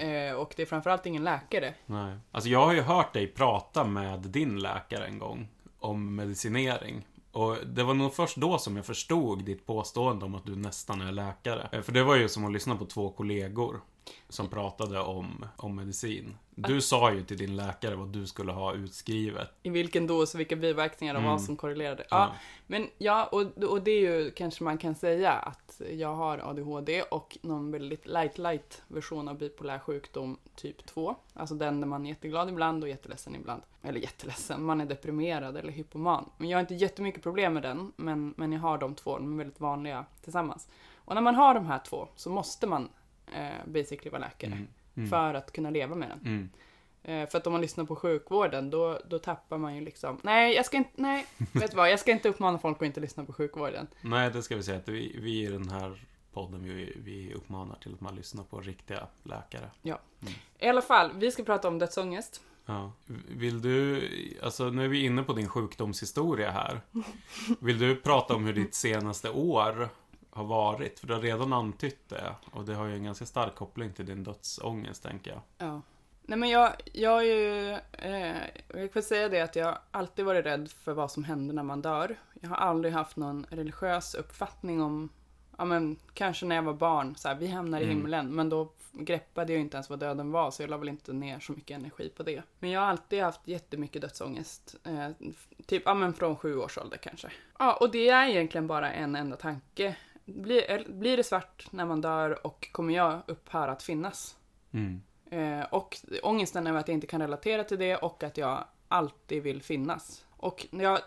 Eh, och det är framförallt ingen läkare. Nej. Alltså jag har ju hört dig prata med din läkare en gång om medicinering. Och det var nog först då som jag förstod ditt påstående om att du nästan är läkare. Eh, för det var ju som att lyssna på två kollegor som pratade om, om medicin. Du sa ju till din läkare vad du skulle ha utskrivet. I vilken dos och vilka biverkningar och Mm. vad som korrelerade. Ja, men ja, och, och det är ju kanske man kan säga att jag har ADHD och någon väldigt light light version av bipolär sjukdom typ 2. Alltså den där man är jätteglad ibland och jätteledsen ibland. Eller jätteledsen, man är deprimerad eller hypoman. Men jag har inte jättemycket problem med den, men, men jag har de två, de är väldigt vanliga tillsammans. Och när man har de här två så måste man eh, basically vara läkare. Mm. Mm. För att kunna leva med den. Mm. Eh, För att om man lyssnar på sjukvården, då, då tappar man ju liksom... Nej, jag ska inte... Nej, <laughs> vet du vad? Jag ska inte uppmana folk att inte lyssna på sjukvården. Nej, det ska vi säga att vi, vi i den här podden, vi, vi uppmanar till att man lyssnar på riktiga läkare. I alla fall, vi ska prata om dödsångest. Ja. Vill du, alltså nu är vi inne på din sjukdomshistoria här. <laughs> Vill du prata om hur ditt senaste år har varit? För du har redan antytt det. Och det har ju en ganska stark koppling till din dödsångest, tänker jag. Ja. Nej men jag, jag är ju, eh, jag får säga det att jag alltid varit rädd för vad som händer när man dör. Jag har aldrig haft någon religiös uppfattning om, ja men kanske när jag var barn, så här, vi hamnar i Mm. himlen, men då greppade jag inte ens vad döden var, så jag la väl inte ner så mycket energi på det. Men jag har alltid haft jättemycket dödsångest, eh, typ, ja men från sju års ålder kanske. Ja, och det är egentligen bara en enda tanke. Blir, blir det svart när man dör och kommer jag upphöra att finnas? Mm. Eh, och ångesten över att jag inte kan relatera till det och att jag alltid vill finnas. Och när jag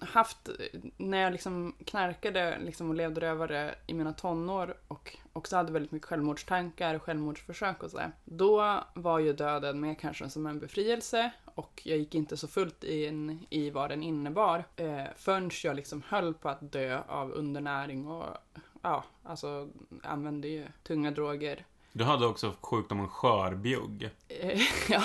haft, när jag liksom knarkade liksom och levde rövare i mina tonår och också hade väldigt mycket självmordstankar och självmordsförsök och sådär. Då var ju döden mer kanske som en befrielse och jag gick inte så fullt in i vad den innebar eh, förrän jag liksom höll på att dö av undernäring och ja, alltså använde ju tunga droger. Du hade också sjukdomen skörbjugg. Eh, <laughs> ja,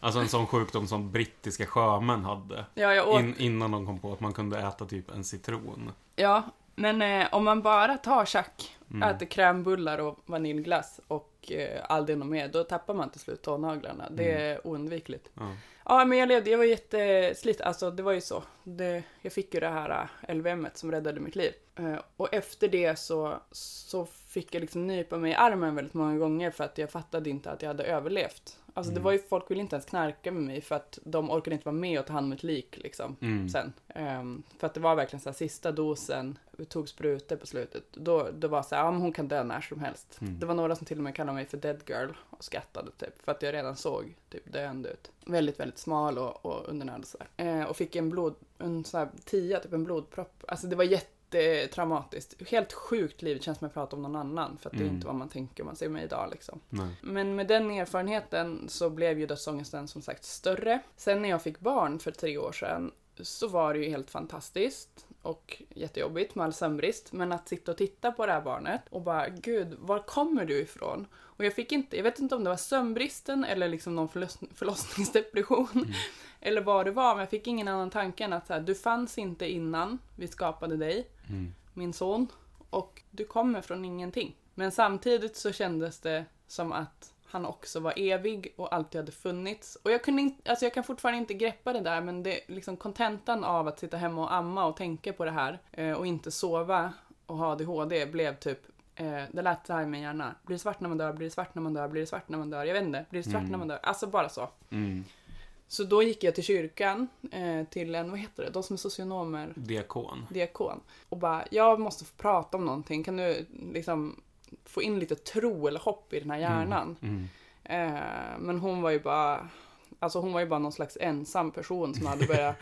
Alltså en sån sjukdom som brittiska sjömän hade. ja, jag åt In, innan de kom på att man kunde äta typ en citron. Ja, men eh, om man bara tar tjack, Mm. äter krämbullar och vaniljglass och eh, aldrig något mer, då tappar man till slut tånaglarna. Det Mm. är oundvikligt. Ja. Ja, men jag levde, jag var jätteslit, alltså det var ju så. Det, jag fick ju det här eh, LVM som räddade mitt liv. Eh, och efter det så, så fick jag liksom nypa mig i armen väldigt många gånger för att jag fattade inte att jag hade överlevt. Alltså det Mm. var ju, folk ville inte ens knarka med mig för att de orkade inte vara med och ta hand om ett lik liksom Mm. sen. Ehm, för att det var verkligen så här sista dosen, vi tog sprutor på slutet. Då, då var det så här, ja men hon kan dö när som helst. Mm. Det var några som till och med kallade mig för dead girl och skrattade typ. För att jag redan såg typ döende ut. Väldigt, väldigt smal och, och undernärd och så här. Ehm, och fick en blod, en så här tia, typ en blodpropp. Alltså det var jättetraumatiskt. Helt sjukt liv, det känns som att jag pratar om någon annan. För att det är Mm. inte vad man tänker om man ser mig idag liksom. Nej. Men med den erfarenheten så blev ju dödsångesten som sagt större. Sen när jag fick barn för tre år sedan så var det ju helt fantastiskt och jättejobbigt med all sömnbrist. Men att sitta och titta på det här barnet och bara gud, var kommer du ifrån? Och jag fick inte, jag vet inte om det var sömnbristen eller liksom någon förloss, <laughs> förlossningsdepression. Mm. <laughs> Eller vad det var, men jag fick ingen annan tanke än att så här, du fanns inte innan vi skapade dig Mm. min son och du kommer från ingenting. Men samtidigt så kändes det som att han också var evig och alltid hade funnits. Och jag, kunde inte, alltså jag kan fortfarande inte greppa det där men det liksom kontentan av att sitta hemma och amma och tänka på det här eh, och inte sova och ha ADHD blev typ eh, det lät så här i min hjärna. Blir det svart när man dör? Blir det svart när man dör? Blir det svart när man dör? Jag vet inte. Blir det svart Mm. när man dör? Alltså bara så. Mm. Så då gick jag till kyrkan, eh, till en, vad heter det, de som är socionomer Diakon. diakon och bara, jag måste få prata om någonting, kan du liksom få in lite tro eller hopp i den här hjärnan? Mm. Eh, men hon var ju bara, alltså hon var ju bara någon slags ensam person som hade börjat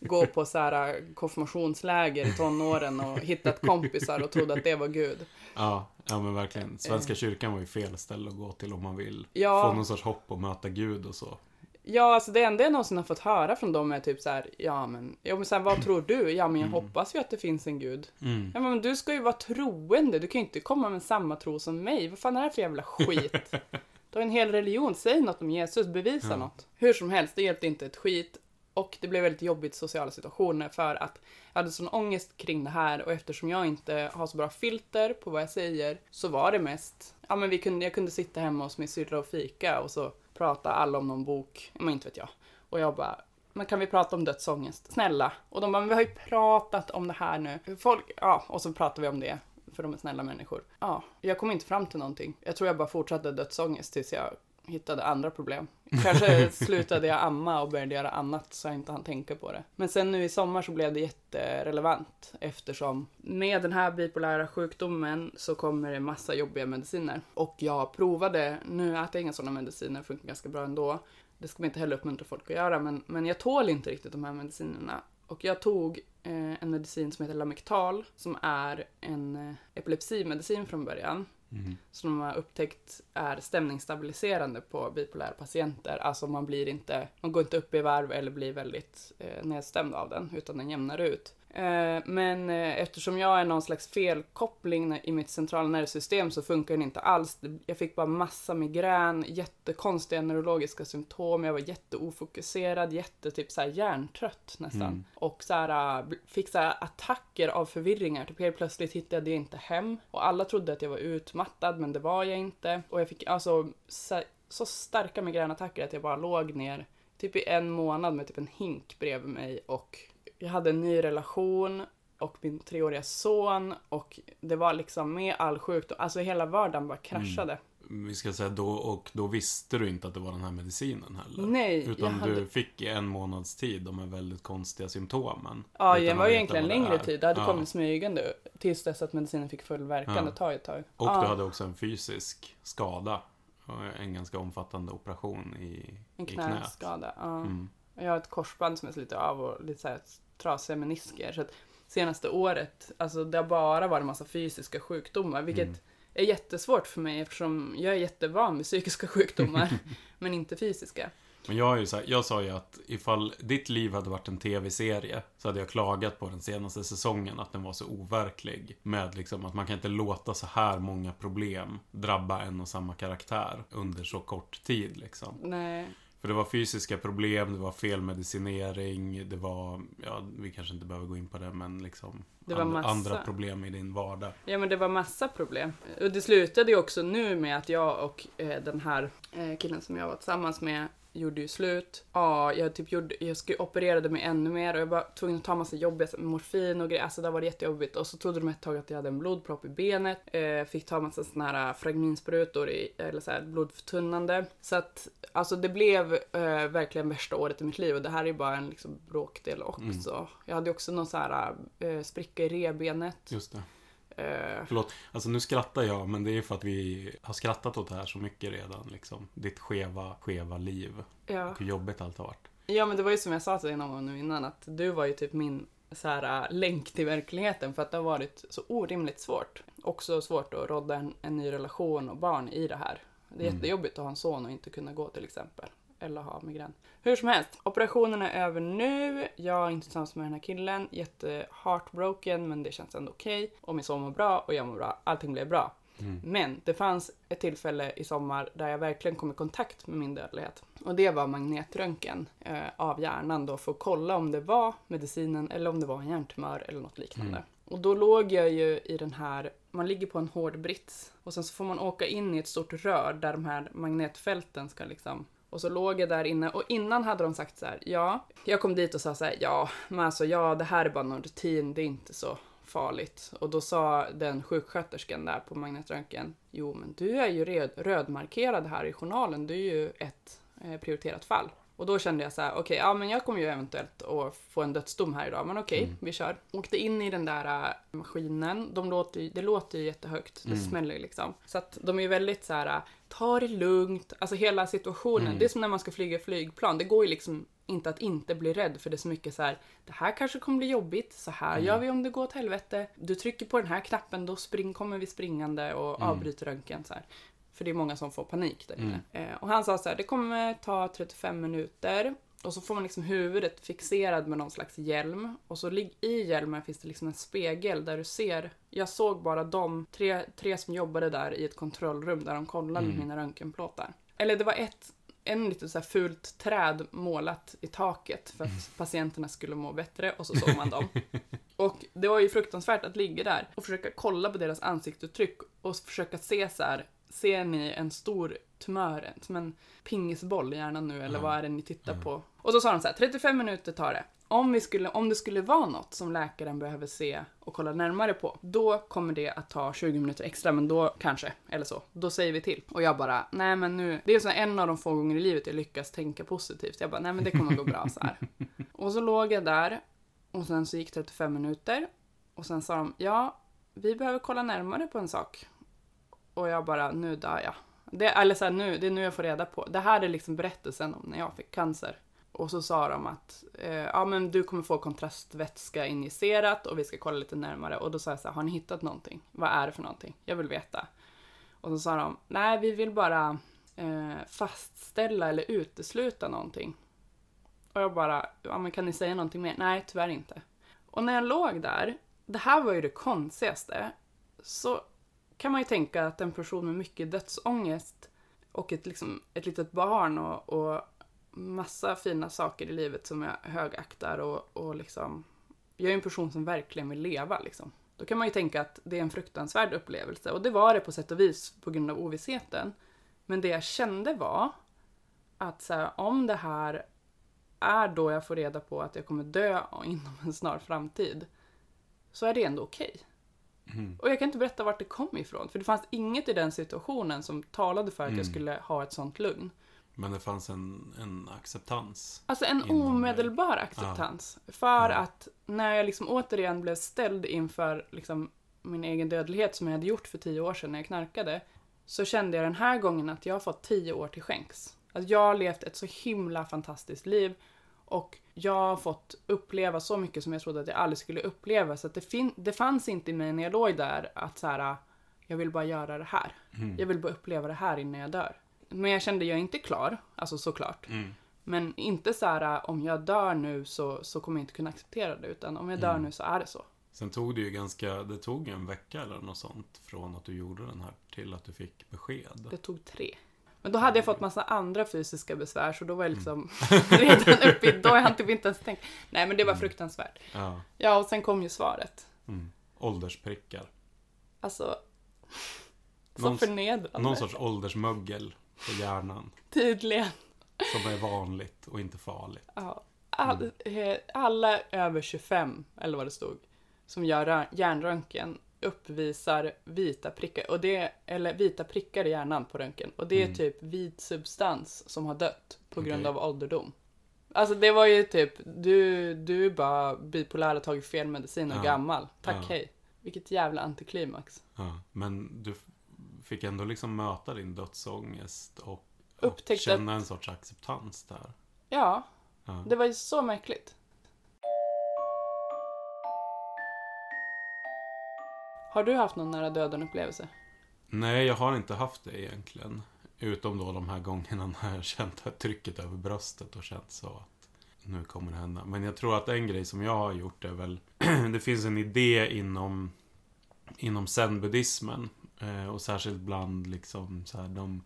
gå på så här konfirmationsläger i tonåren och hittat kompisar och trodde att det var Gud. Ja, ja men verkligen. Svenska kyrkan var ju fel ställe att gå till om man vill Ja. få någon sorts hopp och möta Gud och så. Ja, alltså det enda jag någonsin har fått höra från dem är typ så här, ja men, ja, men så här, vad tror du? Ja men jag Mm. hoppas ju att det finns en Gud. Mm. Ja men du ska ju vara troende, du kan ju inte komma med samma tro som mig. Vad fan är det här för jävla skit? <laughs> Du har en hel religion, säg något om Jesus, bevisa Ja. något. Hur som helst, det hjälpte inte ett skit. Och det blev väldigt jobbigt sociala situationer för att jag hade sån ångest kring det här och eftersom jag inte har så bra filter på vad jag säger så var det mest, ja men vi kunde, jag kunde sitta hemma hos min syrra och fika och så prata alla om någon bok, men inte vet jag. Och jag bara, men kan vi prata om dödsångest? Snälla. Och de bara, men vi har ju pratat om det här nu. Folk, ja, och så pratar vi om det. För de är snälla människor. Ja, jag kom inte fram till någonting. Jag tror jag bara fortsatte dödsångest tills jag hittade andra problem. Kanske <laughs> slutade jag amma och började göra annat så jag inte hann tänka på det. Men sen nu i sommar så blev det jätterelevant eftersom med den här bipolära sjukdomen så kommer det massa jobbiga mediciner. Och jag provade, nu äter jag inga sådana mediciner, funkar ganska bra ändå. Det ska man inte heller uppmuntra folk att göra, men, men jag tål inte riktigt de här medicinerna. Och jag tog eh, en medicin som heter Lamictal, som är en eh, epilepsimedicin från början. Mm. som de har upptäckt är stämningsstabiliserande på bipolära patienter. Alltså man blir inte, man går inte upp i varv eller blir väldigt eh, nedstämd av den, utan den jämnar ut. Eh, men eh, eftersom jag är någon slags felkoppling i mitt centrala nervsystem så funkar den inte alls. Jag fick bara massa migrän, jättekonstiga neurologiska symptom, jag var jätteofokuserad, jätte typ så här hjärntrött nästan. Mm. Och så här, äh, fick så här attacker av förvirringar. Typ helt plötsligt hittade jag inte hem. Och alla trodde att jag var utmattad, men det var jag inte. Och jag fick alltså så, så starka migränattacker att jag bara låg ner typ i en månad med typ en hink bredvid mig och jag hade en ny relation och min treåriga son och det var liksom med all sjukdom, alltså hela vardagen bara kraschade. Vi ska säga då, och då visste du inte att det var den här medicinen heller. Nej, Utan hade... du fick i en månads tid de här väldigt konstiga symptomen. Ja, det var ju egentligen längre tid. Det hade Ja. kommit smygande tills dess att medicinen fick full verkan. Ja. Det tar ju ett tag. Och Ja, du hade också en fysisk skada. En ganska omfattande operation i, en i knät. knäskada. Ja. Mm. Jag har ett korsband som är sliter av och lite så här trasiga menisker. Så att senaste året, alltså det har bara varit en massa fysiska sjukdomar, vilket Mm. är jättesvårt för mig eftersom jag är jättevan vid psykiska sjukdomar, <laughs> men inte fysiska. Men jag, är så här, jag sa ju att ifall ditt liv hade varit en tv-serie så hade jag klagat på den senaste säsongen att den var så overklig. Med liksom att man kan inte låta så här många problem drabba en och samma karaktär under så kort tid liksom. Nej, För det var fysiska problem, det var felmedicinering, det var, ja, vi kanske inte behöver gå in på det, men liksom Det var and- massa. andra problem i din vardag. Ja men det var massa problem. Och det slutade ju också nu med att jag och eh, den här eh, killen som jag var tillsammans med gjorde ju slut. Ja, jag typ gjorde, jag skulle opererade mig ännu mer och jag var tvungen att ta massa jobbiga morfin och grejer. Alltså det var jättejobbigt. Och så trodde de ett tag att jag hade en blodpropp i benet. Eh, fick ta massa såna här fragminsprutor i, eller så här blodförtunnande. Så att alltså det blev eh, verkligen värsta året i mitt liv och det här är bara en liksom bråkdel också. Jag hade också någon så här eh, spricka i revbenet. Just det. Eh, Förlåt, alltså nu skrattar jag, men det är för att vi har skrattat åt det här så mycket redan. Liksom. Ditt skeva, skeva liv. ja. Och hur jobbigt allt har varit. ja, men det var ju som jag sa till dig någon gång nu innan att du var ju typ min så här, äh, länk till verkligheten för att det har varit så orimligt svårt. Också svårt att rodda en, en ny relation och barn i det här. Det är Mm. jättejobbigt att ha en son och inte kunna gå till exempel. Eller ha migrän. Hur som helst, operationen är över nu. Jag är inte tillsammans med den här killen. Jätte heartbroken men det känns ändå okej. Och min son mår bra och jag mår bra. Allting blev bra. Mm. Men det fanns ett tillfälle i sommar där jag verkligen kom i kontakt med min dödlighet. Och det var magnetröntgen eh, av hjärnan då för att kolla om det var medicinen eller om det var en hjärntumör eller något liknande. Mm. Och då låg jag ju i den här, man ligger på en hård brits och sen så får man åka in i ett stort rör där de här magnetfälten ska liksom och så låg jag där inne och innan hade de sagt så här, ja, jag kom dit och sa så här, ja, men alltså ja, det här är bara någon rutin, det är inte så farligt. Och då sa den sjuksköterskan där på magnetröntgen, jo men du är ju röd, rödmarkerad här i journalen, du är ju ett eh, prioriterat fall. Och då kände jag så här, okej, ja men jag kommer ju eventuellt att få en dödsdom här idag, men okej, Mm. vi kör. Åkte in i den där äh, maskinen, de låter, ju- det låter ju jättehögt, det Mm. smäller ju liksom. Så att de är ju väldigt så här, äh, ta det lugnt, alltså hela situationen. Mm. Det är som när man ska flyga flygplan, det går ju liksom inte att inte bli rädd för det är så mycket så här, det här kanske kommer bli jobbigt, så här Mm. gör vi om det går åt helvete. Du trycker på den här knappen, då spring, kommer vi springande och Mm. avbryter röntgen så här. För det är många som får panik där inne. Mm. Eh, och han sa så här, det kommer ta 35 minuter. Och så får man liksom huvudet fixerad med någon slags hjälm. Och så i hjälmen finns det liksom en spegel där du ser. Jag såg bara de tre, tre som jobbade där i ett kontrollrum där de kollade Mm. mina röntgenplåtar. Eller det var ett, en lite så här fult träd målat i taket för att patienterna skulle må bättre och så såg man dem. <laughs> Och det var ju fruktansvärt att ligga där och försöka kolla på deras ansiktsuttryck och försöka se så här, ser ni en stor tumör, som en pingisboll i hjärnan nu eller Ja. vad är det ni tittar Ja. på? Och så sa de så här, 35 minuter tar det. Om, vi skulle, om det skulle vara något som läkaren behöver se och kolla närmare på, då kommer det att ta 20 minuter extra, men då kanske, eller så. Då säger vi till. Och jag bara, nej men nu, det är så en av de få gånger i livet jag lyckas tänka positivt. Jag bara, nej men det kommer gå bra så här. <laughs> Och så låg jag där och sen så gick 35 minuter och sen sa de, ja, vi behöver kolla närmare på en sak. Och jag bara, nu dör jag. Det, eller så här, nu, det är nu jag får reda på. Det här är liksom berättelsen om när jag fick cancer. Och så sa de att eh, ja, men du kommer få kontrastvätska injicerat och vi ska kolla lite närmare. Och då sa jag så här, har ni hittat någonting? Vad är det för någonting? Jag vill veta. Och så sa de, nej vi vill bara eh, fastställa eller utesluta någonting. Och jag bara, ja men kan ni säga någonting mer? Nej, tyvärr inte. Och när jag låg där, det här var ju det konstigaste, så kan man ju tänka att en person med mycket dödsångest och ett, liksom, ett litet barn och, och massa fina saker i livet som jag högaktar och, och liksom, jag är en person som verkligen vill leva liksom. Då kan man ju tänka att det är en fruktansvärd upplevelse och det var det på sätt och vis på grund av ovissheten. Men det jag kände var att så här, om det här är då jag får reda på att jag kommer dö inom en snar framtid så är det ändå okej. Okay. Mm. Och jag kan inte berätta vart det kom ifrån, för det fanns inget i den situationen som talade för att mm. jag skulle ha ett sånt lugn. Men det fanns en, en acceptans? Alltså en omedelbar det. acceptans. Ja. För ja. att när jag liksom återigen blev ställd inför liksom min egen dödlighet som jag hade gjort för tio år sedan när jag knarkade, så kände jag den här gången att jag har fått tio år till skänks. Att jag har levt ett så himla fantastiskt liv och jag har fått uppleva så mycket som jag trodde att jag aldrig skulle uppleva. Så att det, fin- det fanns inte i mig när jag låg där att så här, jag vill bara göra det här. Mm. Jag vill bara uppleva det här innan jag dör. Men jag kände, jag är inte klar, alltså såklart. Mm. Men inte så här, om jag dör nu så, så kommer jag inte kunna acceptera det. Utan om jag dör mm. nu så är det så. Sen tog det ju ganska, det tog en vecka eller något sånt från att du gjorde den här till att du fick besked. Det tog tre. Men då hade jag fått massa andra fysiska besvär så då var jag liksom mm. <laughs> redan uppe i, då har jag typ inte ens tänkt. Nej men det var mm. fruktansvärt. Ja. ja och sen kom ju svaret. Mm. Åldersprickar. Alltså. Så någon, förnedrande. Någon sorts åldersmögel på hjärnan. Tydligen. Som är vanligt och inte farligt. Ja. All, mm. Alla över 25, eller vad det stod, som gör hjärnröntgen uppvisar vita prickar, och det, eller vita prickar i hjärnan på röntgen. Och det är mm. typ vit substans som har dött på grund okay. av ålderdom. Alltså det var ju typ, du, du är bara bipolär och tagit fel medicin och ja. gammal. Tack ja. hej. Vilket jävla antiklimax. Ja, men du fick ändå liksom möta din dödsångest och, och känna att... en sorts acceptans där. Ja, ja, det var ju så märkligt. Har du haft någon nära döden-upplevelse? Nej, jag har inte haft det egentligen. Utom då de här gångerna <laughs> när jag känt trycket över bröstet och känt så att nu kommer det hända. Men jag tror att en grej som jag har gjort är väl, <clears throat> det finns en idé inom, inom zen-buddhismen. Eh, och särskilt bland liksom så här, de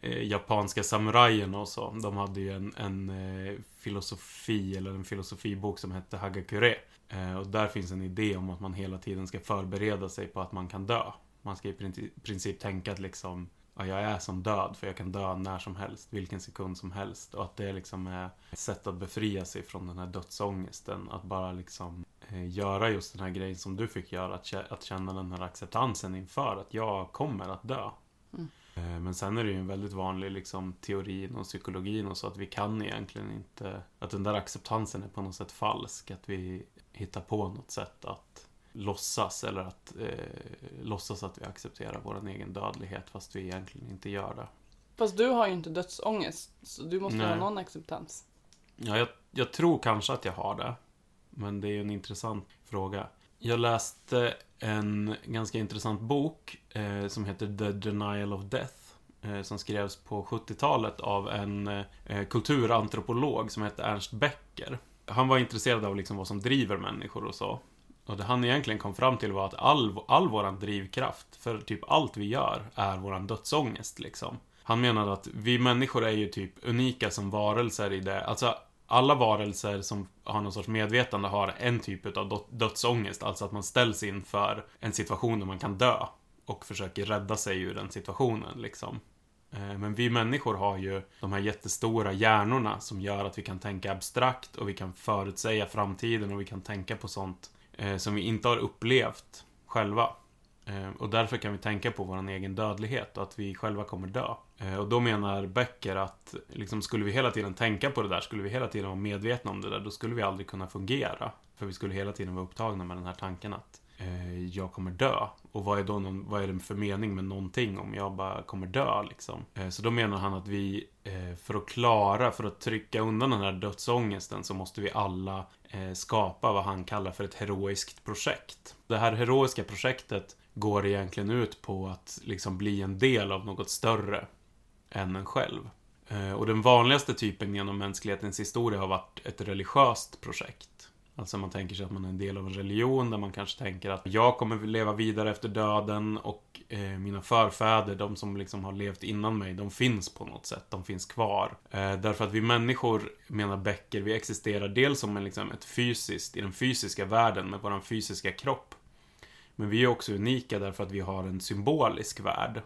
eh, japanska samurajerna och så. De hade ju en, en eh, filosofi, eller en filosofibok som hette Hagakure. Eh, och där finns en idé om att man hela tiden ska förbereda sig på att man kan dö. Man ska i princip, tänka att liksom, ja, jag är som död för jag kan dö när som helst, vilken sekund som helst. Och att det liksom är ett sätt att befria sig från den här dödsångesten. Att bara liksom eh, göra just den här grejen som du fick göra. Att, känna den här acceptansen inför att jag kommer att dö. Mm. Eh, men sen är det ju en väldigt vanlig liksom, teori inom psykologin och så att vi kan egentligen inte... Att den där acceptansen är på något sätt falsk. Att vi hitta på något sätt att låtsas eller att eh, låtsas att vi accepterar vår egen dödlighet fast vi egentligen inte gör det. Fast du har ju inte dödsångest, så du måste Nej. ha någon acceptans. Ja, jag, jag, tror kanske att jag har det. Men det är ju en intressant fråga. Jag läste en ganska intressant bok eh, som heter The Denial of Death. Eh, som skrevs på 70-talet av en eh, kulturantropolog som hette Ernst Becker han var intresserad av liksom vad som driver människor och så. Och det han egentligen kom fram till var att all, all våran drivkraft för typ allt vi gör är våran dödsångest liksom. Han menade att vi människor är ju typ unika som varelser i det. Alltså alla varelser som har någon sorts medvetande har en typ av dödsångest. Alltså att man ställs inför en situation där man kan dö. Och försöker rädda sig ur den situationen liksom. Eh, men vi människor har ju de här jättestora hjärnorna som gör att vi kan tänka abstrakt och vi kan förutsäga framtiden och vi kan tänka på sånt eh, som vi inte har upplevt själva. Eh, och därför kan vi tänka på vår egen dödlighet och att vi själva kommer dö. Och då menar Becker att liksom, skulle vi hela tiden tänka på det där, skulle vi hela tiden vara medvetna om det där, då skulle vi aldrig kunna fungera. För vi skulle hela tiden vara upptagna med den här tanken att eh, jag kommer dö. Och vad är, då någon, vad är det för mening med någonting om jag bara kommer dö liksom? Eh, så då menar han att vi, eh, för att klara, för att trycka undan den här dödsångesten så måste vi alla eh, skapa vad han kallar för ett heroiskt projekt. Det här heroiska projektet går egentligen ut på att liksom bli en del av något större än en själv. Eh, och den vanligaste typen genom mänsklighetens historia har varit ett religiöst projekt. Alltså man tänker sig att man är en del av en religion där man kanske tänker att jag kommer leva vidare efter döden och eh, mina förfäder, de som liksom har levt innan mig, de finns på något sätt. De finns kvar. Eh, därför att vi människor, menar Becker, vi existerar dels som en, liksom, ett fysiskt, i den fysiska världen med vår fysiska kropp. Men vi är också unika därför att vi har en symbolisk värld.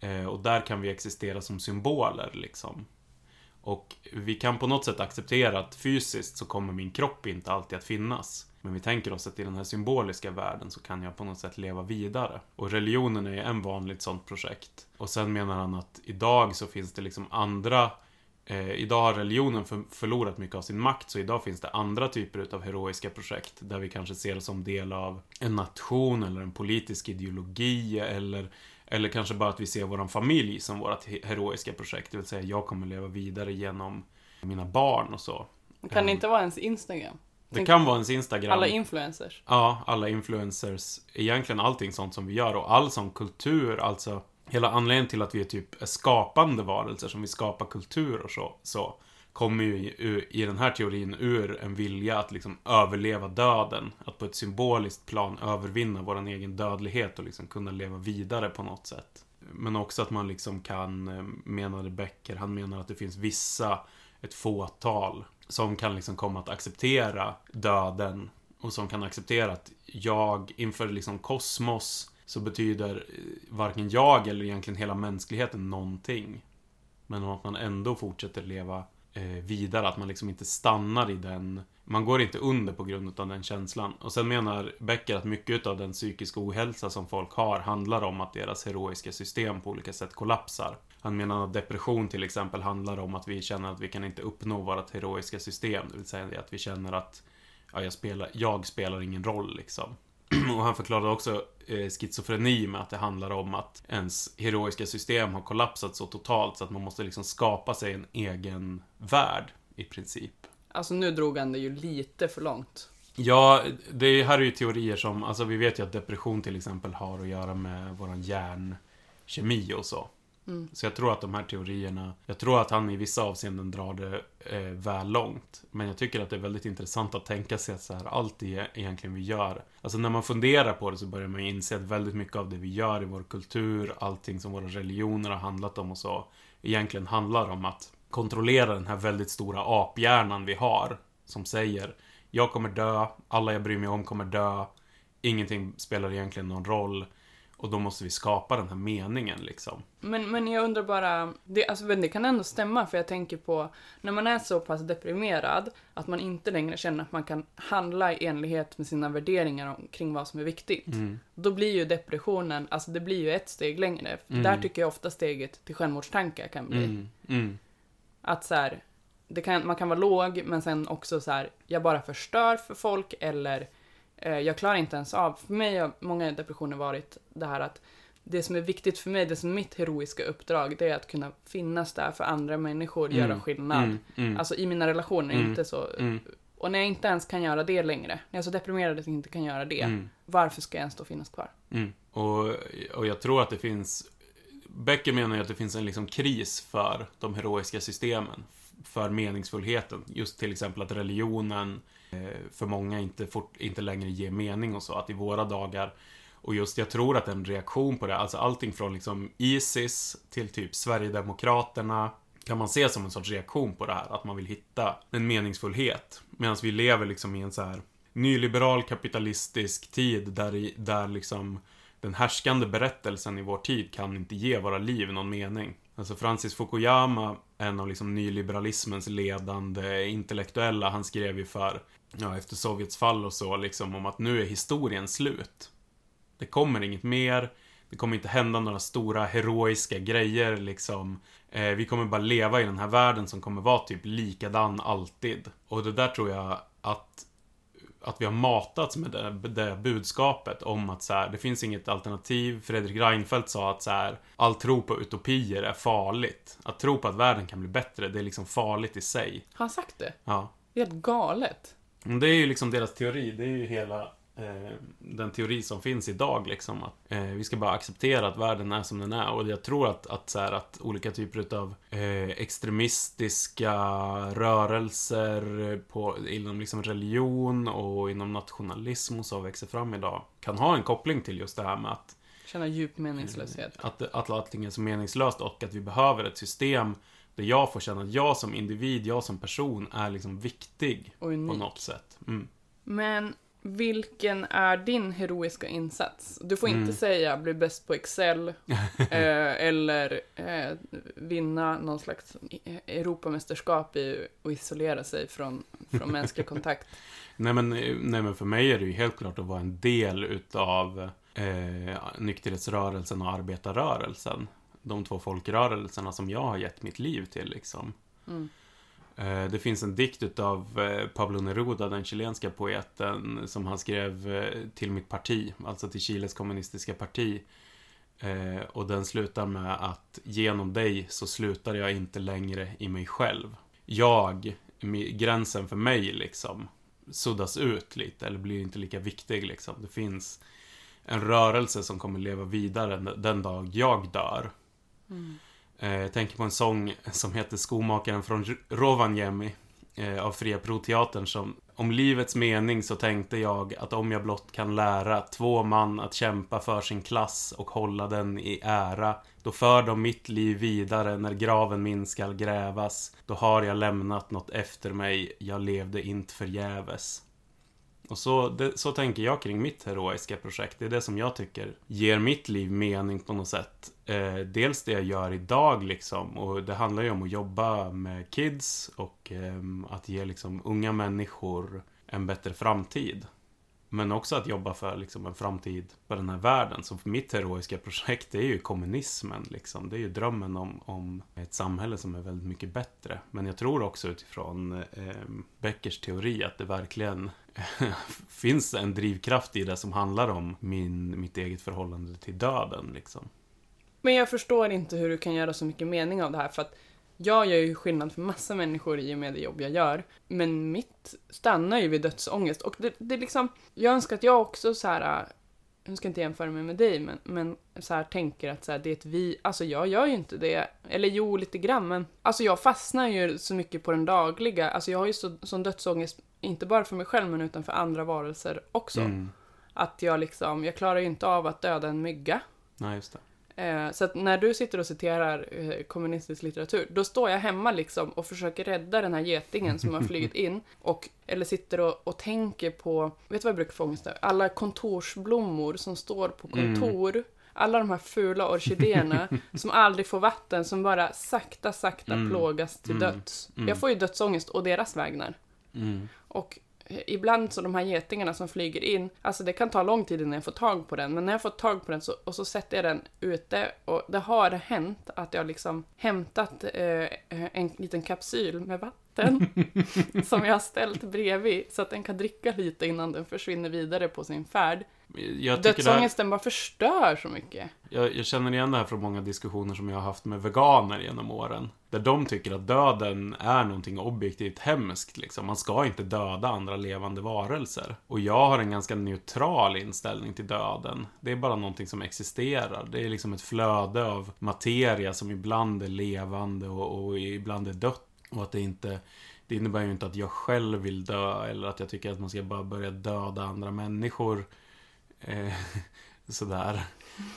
Eh, och där kan vi existera som symboler liksom. Och vi kan på något sätt acceptera att fysiskt så kommer min kropp inte alltid att finnas. Men vi tänker oss att i den här symboliska världen så kan jag på något sätt leva vidare. Och religionen är en vanligt sånt projekt. Och sen menar han att idag så finns det liksom andra eh, Idag har religionen för, förlorat mycket av sin makt, så idag finns det andra typer av heroiska projekt där vi kanske ser det som del av en nation eller en politisk ideologi eller eller kanske bara att vi ser vår familj som vårt heroiska projekt. Det vill säga, jag kommer leva vidare genom mina barn och så. Kan det ehm, inte vara ens Instagram? Det kan vara ens Instagram. Alla influencers. Ja, alla influencers. Egentligen allting sånt som vi gör och all sån kultur, alltså hela anledningen till att vi är typ är skapande varelser, som vi skapar kultur och så, så kommer ju i, i den här teorin ur en vilja att liksom överleva döden. Att på ett symboliskt plan övervinna vår egen dödlighet och liksom kunna leva vidare på något sätt. Men också att man liksom kan, eh, menade Becker, han menar att det finns vissa, ett fåtal, som kan liksom komma att acceptera döden och som kan acceptera att jag inför liksom kosmos så betyder eh, varken jag eller egentligen hela mänskligheten någonting. Men att man ändå fortsätter leva Eh, vidare, att man liksom inte stannar i den man går inte under på grund av den känslan. Och sen menar Becker att mycket av den psykiska ohälsa som folk har handlar om att deras heroiska system på olika sätt kollapsar. Han menar att depression till exempel handlar om att vi känner att vi kan inte uppnå vårt heroiska system. Det vill säga att vi känner att ja, jag, spelar, jag spelar ingen roll liksom. <clears throat> Och han förklarade också eh, schizofreni med att det handlar om att ens heroiska system har kollapsat så totalt så att man måste liksom skapa sig en egen värld i princip. Alltså nu drog han det ju lite för långt. Ja, det här är ju teorier som, alltså vi vet ju att depression till exempel har att göra med våran hjärnkemi och så. Mm. Så jag tror att de här teorierna, jag tror att han i vissa avseenden drar det eh, väl långt. Men jag tycker att det är väldigt intressant att tänka sig att så här, allt det egentligen vi gör. Alltså när man funderar på det så börjar man inse att väldigt mycket av det vi gör i vår kultur, allting som våra religioner har handlat om och så, egentligen handlar om att kontrollera den här väldigt stora aphjärnan vi har. Som säger, jag kommer dö, alla jag bryr mig om kommer dö, ingenting spelar egentligen någon roll. Och då måste vi skapa den här meningen liksom. Men, men jag undrar bara, det, alltså, det kan ändå stämma för jag tänker på när man är så pass deprimerad att man inte längre känner att man kan handla i enlighet med sina värderingar kring vad som är viktigt. Mm. Då blir ju depressionen, alltså det blir ju ett steg längre. Mm. Där tycker jag ofta steget till självmordstankar kan bli. Mm. mm. Att så här, det kan, man kan vara låg men sen också så här, jag bara förstör för folk eller jag klarar inte ens av. För mig har många depressioner varit det här att det som är viktigt för mig, det som är mitt heroiska uppdrag, det är att kunna finnas där för andra människor, mm. göra skillnad. Mm. Mm. Alltså i mina relationer, mm. inte så. Mm. Och när jag inte ens kan göra det längre, när jag är så deprimerad att jag inte kan göra det, mm. varför ska jag ens då finnas kvar? Och, och jag tror att det finns Becker menar ju att det finns en liksom kris för de heroiska systemen. För meningsfullheten. Just till exempel att religionen eh, för många inte, fort, inte längre ger mening och så. Att i våra dagar och just jag tror att en reaktion på det, alltså allting från liksom Isis till typ Sverigedemokraterna kan man se som en sorts reaktion på det här. Att man vill hitta en meningsfullhet. Medan vi lever liksom i en så här nyliberal kapitalistisk tid där, där liksom den härskande berättelsen i vår tid kan inte ge våra liv någon mening. Alltså Francis Fukuyama, en av liksom nyliberalismens ledande intellektuella, han skrev ju för, ja, efter Sovjets fall och så, liksom om att nu är historien slut. Det kommer inget mer, det kommer inte hända några stora heroiska grejer liksom. Eh, vi kommer bara leva i den här världen som kommer vara typ likadan alltid. Och det där tror jag att att vi har matats med det, det budskapet om att så här, det finns inget alternativ. Fredrik Reinfeldt sa att så här, all tro på utopier är farligt. Att tro på att världen kan bli bättre, det är liksom farligt i sig. Har han sagt det? Ja. Det är helt galet. Det är ju liksom deras teori. Det är ju hela den teori som finns idag liksom att eh, vi ska bara acceptera att världen är som den är och jag tror att, att, så här, att olika typer av eh, extremistiska rörelser på, inom liksom religion och inom nationalism och så växer fram idag kan ha en koppling till just det här med att Känna djup meningslöshet. att, att allting är så meningslöst och att vi behöver ett system där jag får känna att jag som individ, jag som person är liksom viktig Och unik. på något sätt. Mm. Men vilken är din heroiska insats? Du får inte Mm. säga bli bäst på Excel <laughs> eh, eller eh, vinna någon slags Europamästerskap i att isolera sig från, från mänsklig <laughs> kontakt. Nej, men, nej men för mig är det ju helt klart att vara en del utav eh, nykterhetsrörelsen och arbetarrörelsen. De två folkrörelserna som jag har gett mitt liv till liksom. Mm. Eh, det finns en dikt utav eh, Pablo Neruda, den chilenska poeten, som han skrev eh, till mitt parti, alltså till Chiles kommunistiska parti. Och den slutar med att genom dig så slutar jag inte längre i mig själv. Jag, gränsen för mig liksom, suddas ut lite, eller blir inte lika viktig liksom. Det finns en rörelse som kommer leva vidare den- den dag jag dör. Mm. Eh, jag tänker på en sång som heter Skomakaren från Rovaniemi eh, av Fria Proteatern som Om livets mening så tänkte jag att om jag blott kan lära två man att kämpa för sin klass och hålla den i ära då för de mitt liv vidare när graven min skall grävas då har jag lämnat något efter mig jag levde inte förgäves. Och så, det, så tänker jag kring mitt heroiska projekt. Det är det som jag tycker ger mitt liv mening på något sätt. Eh, dels det jag gör idag liksom. Och det handlar ju om att jobba med kids och eh, att ge liksom unga människor en bättre framtid. Men också att jobba för liksom, en framtid på den här världen. Så mitt heroiska projekt är ju kommunismen. Liksom. Det är ju drömmen om, om ett samhälle som är väldigt mycket bättre. Men jag tror också utifrån eh, Beckers teori att det verkligen <laughs> finns en drivkraft i det som handlar om min, mitt eget förhållande till döden. Liksom. Men jag förstår inte hur du kan göra så mycket mening av det här för att jag gör ju skillnad för massa människor i och med det jobb jag gör. Men mitt stannar ju vid dödsångest och det, det är liksom, jag önskar att jag också så här, jag ska inte jämföra mig med dig men, men så här tänker att så här, det är ett vi, alltså jag gör ju inte det. Eller jo, lite grann men alltså jag fastnar ju så mycket på den dagliga, alltså jag har ju så, sån dödsångest, inte bara för mig själv men utan för andra varelser också. Mm. Att jag liksom, jag klarar ju inte av att döda en mygga. Nej, just det. Eh, Så att när du sitter och citerar eh, kommunistisk litteratur, då står jag hemma liksom och försöker rädda den här getingen som har flugit in. Och, eller sitter och, och tänker på, vet du vad jag brukar få ångest över? Alla kontorsblommor som står på kontor. Alla de här fula orkidéerna <laughs> som aldrig får vatten, som bara sakta, sakta Mm. plågas till Mm. döds. Mm. Jag får ju dödsångest å deras vägnar. Mm. Och ibland så de här getingarna som flyger in, alltså det kan ta lång tid innan jag får tag på den, men när jag får tag på den så, och så sätter jag den ute och det har hänt att jag liksom hämtat eh, en liten kapsyl med vatten <laughs> som jag har ställt bredvid så att den kan dricka lite innan den försvinner vidare på sin färd. Jag, det här, Dödsångesten bara förstör så mycket. jag, jag känner igen det här från många diskussioner som jag har haft med veganer genom åren. Där de tycker att döden är någonting objektivt hemskt. Liksom. Man ska inte döda andra levande varelser. Och jag har en ganska neutral inställning till döden. Det är bara någonting som existerar. Det är liksom ett flöde av materia som ibland är levande och, och ibland är dött. Och att det inte... Det innebär ju inte att jag själv vill dö eller att jag tycker att man ska bara börja döda andra människor. Eh, <laughs> sådär.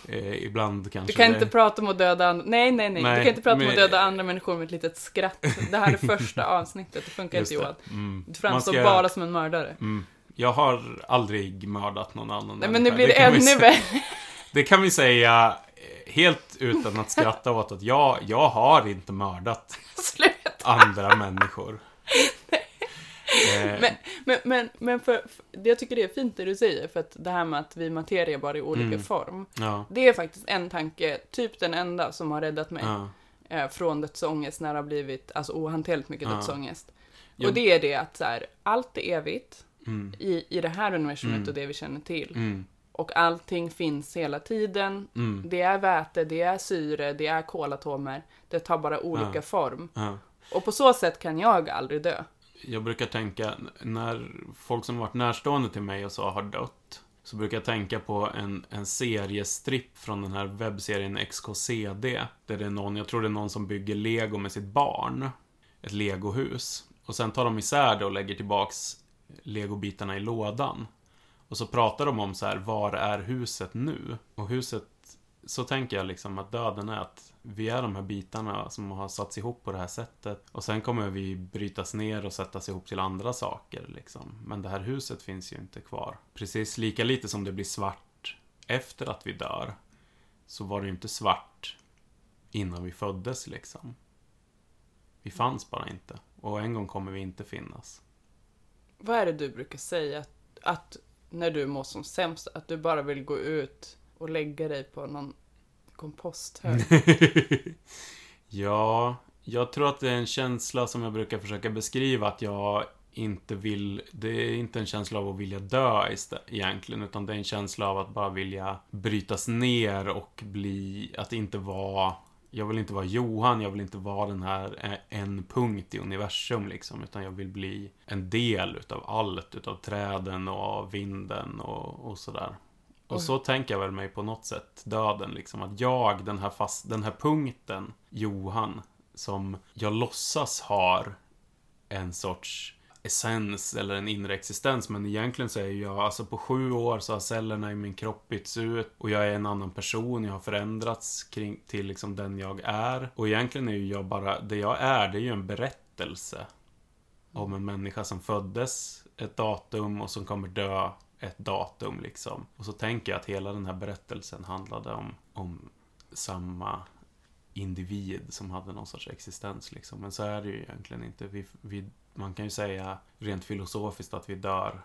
Eh, ibland kanske Du kan det... inte prata om att döda andra... Nej, nej, nej. Nej, du kan inte prata om men- att döda andra människor med ett litet skratt. Det här är <laughs> första avsnittet. Det funkar Just inte det. Johan. Mm. Du framstår ska- bara som en mördare. Mm. Jag har aldrig mördat någon annan Nej, men nu blir det vi ännu värre. <laughs> Det kan vi säga eh, helt utan att skratta åt att jag, jag har inte mördat andra människor. Eh, Men, men, men, men för, för, det jag tycker det är fint det du säger, för att det här med att vi materia bara i olika Mm. form. ja, Det är faktiskt en tanke, typ den enda, som har räddat mig ja, eh, från dödsångest när det har blivit alltså, ohanterligt mycket Ja. dödsångest. Och det är det att så här, allt är evigt mm, i, i det här universumet Mm. och det vi känner till. mm, Och allting finns hela tiden. mm, Det är väte, det är syre, det är kolatomer. Det tar bara olika form. Och på så sätt kan jag aldrig dö jag brukar tänka, när folk som varit närstående till mig och så har dött, så brukar jag tänka på en, en seriestripp från den här webbserien XKCD. Där det är någon, jag tror det är någon som bygger lego med sitt barn. Ett legohus. Och sen tar de isär det och lägger tillbaks legobitarna i lådan. Och så pratar de om så här, var är huset nu? Och huset, så tänker jag liksom att döden är att vi är de här bitarna som har satts ihop på det här sättet. Och sen kommer vi brytas ner och sättas ihop till andra saker liksom. Men det här huset finns ju inte kvar. Precis lika lite som det blir svart efter att vi dör. Så var det ju inte svart innan vi föddes liksom. Vi fanns bara inte. Och en gång kommer vi inte finnas. Vad är det du brukar säga att, att när du mår som sämst, att du bara vill gå ut och lägga dig på någon komposthög? <laughs> ja, jag tror att det är en känsla som jag brukar försöka beskriva att jag inte vill, det är inte en känsla av att vilja dö egentligen, utan det är en känsla av att bara vilja brytas ner och bli, att inte vara jag vill inte vara Johan, jag vill inte vara den här eh, en punkt i universum liksom, utan jag vill bli en del utav allt, utav träden och vinden och, och sådär. Och så tänker jag väl mig på något sätt, döden liksom, att jag, den här, fast, den här punkten, Johan, som jag låtsas har en sorts essens eller en inre existens. Men egentligen så är jag, alltså på sju år så har cellerna i min kropp bytts ut och jag är en annan person. Jag har förändrats kring, till liksom den jag är. Och egentligen är ju jag bara, det jag är, det är ju en berättelse. Om en människa som föddes ett datum och som kommer dö ett datum liksom. Och så tänker jag att hela den här berättelsen handlade om, om samma individ som hade någon sorts existens liksom. Men så är det ju egentligen inte. Vi, vi man kan ju säga rent filosofiskt att vi dör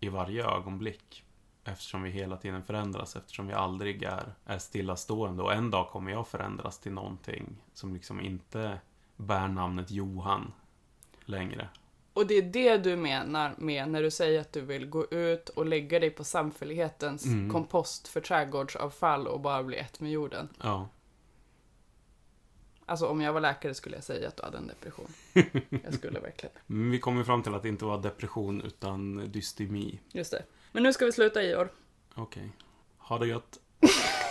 i varje ögonblick. Eftersom vi hela tiden förändras, eftersom vi aldrig är, är stillastående. Och en dag kommer jag förändras till någonting som liksom inte bär namnet Johan längre. Och det är det du menar med när du säger att du vill gå ut och lägga dig på samfällighetens mm. kompost för trädgårdsavfall och bara bli ett med jorden? Ja. Alltså om jag var läkare skulle jag säga att du hade en depression. <laughs> Jag skulle verkligen. Men vi kom ju fram till att det inte var depression utan dystemi. Just det. Men nu ska vi sluta Ior. Okej. Okay. Ha det gött. <laughs>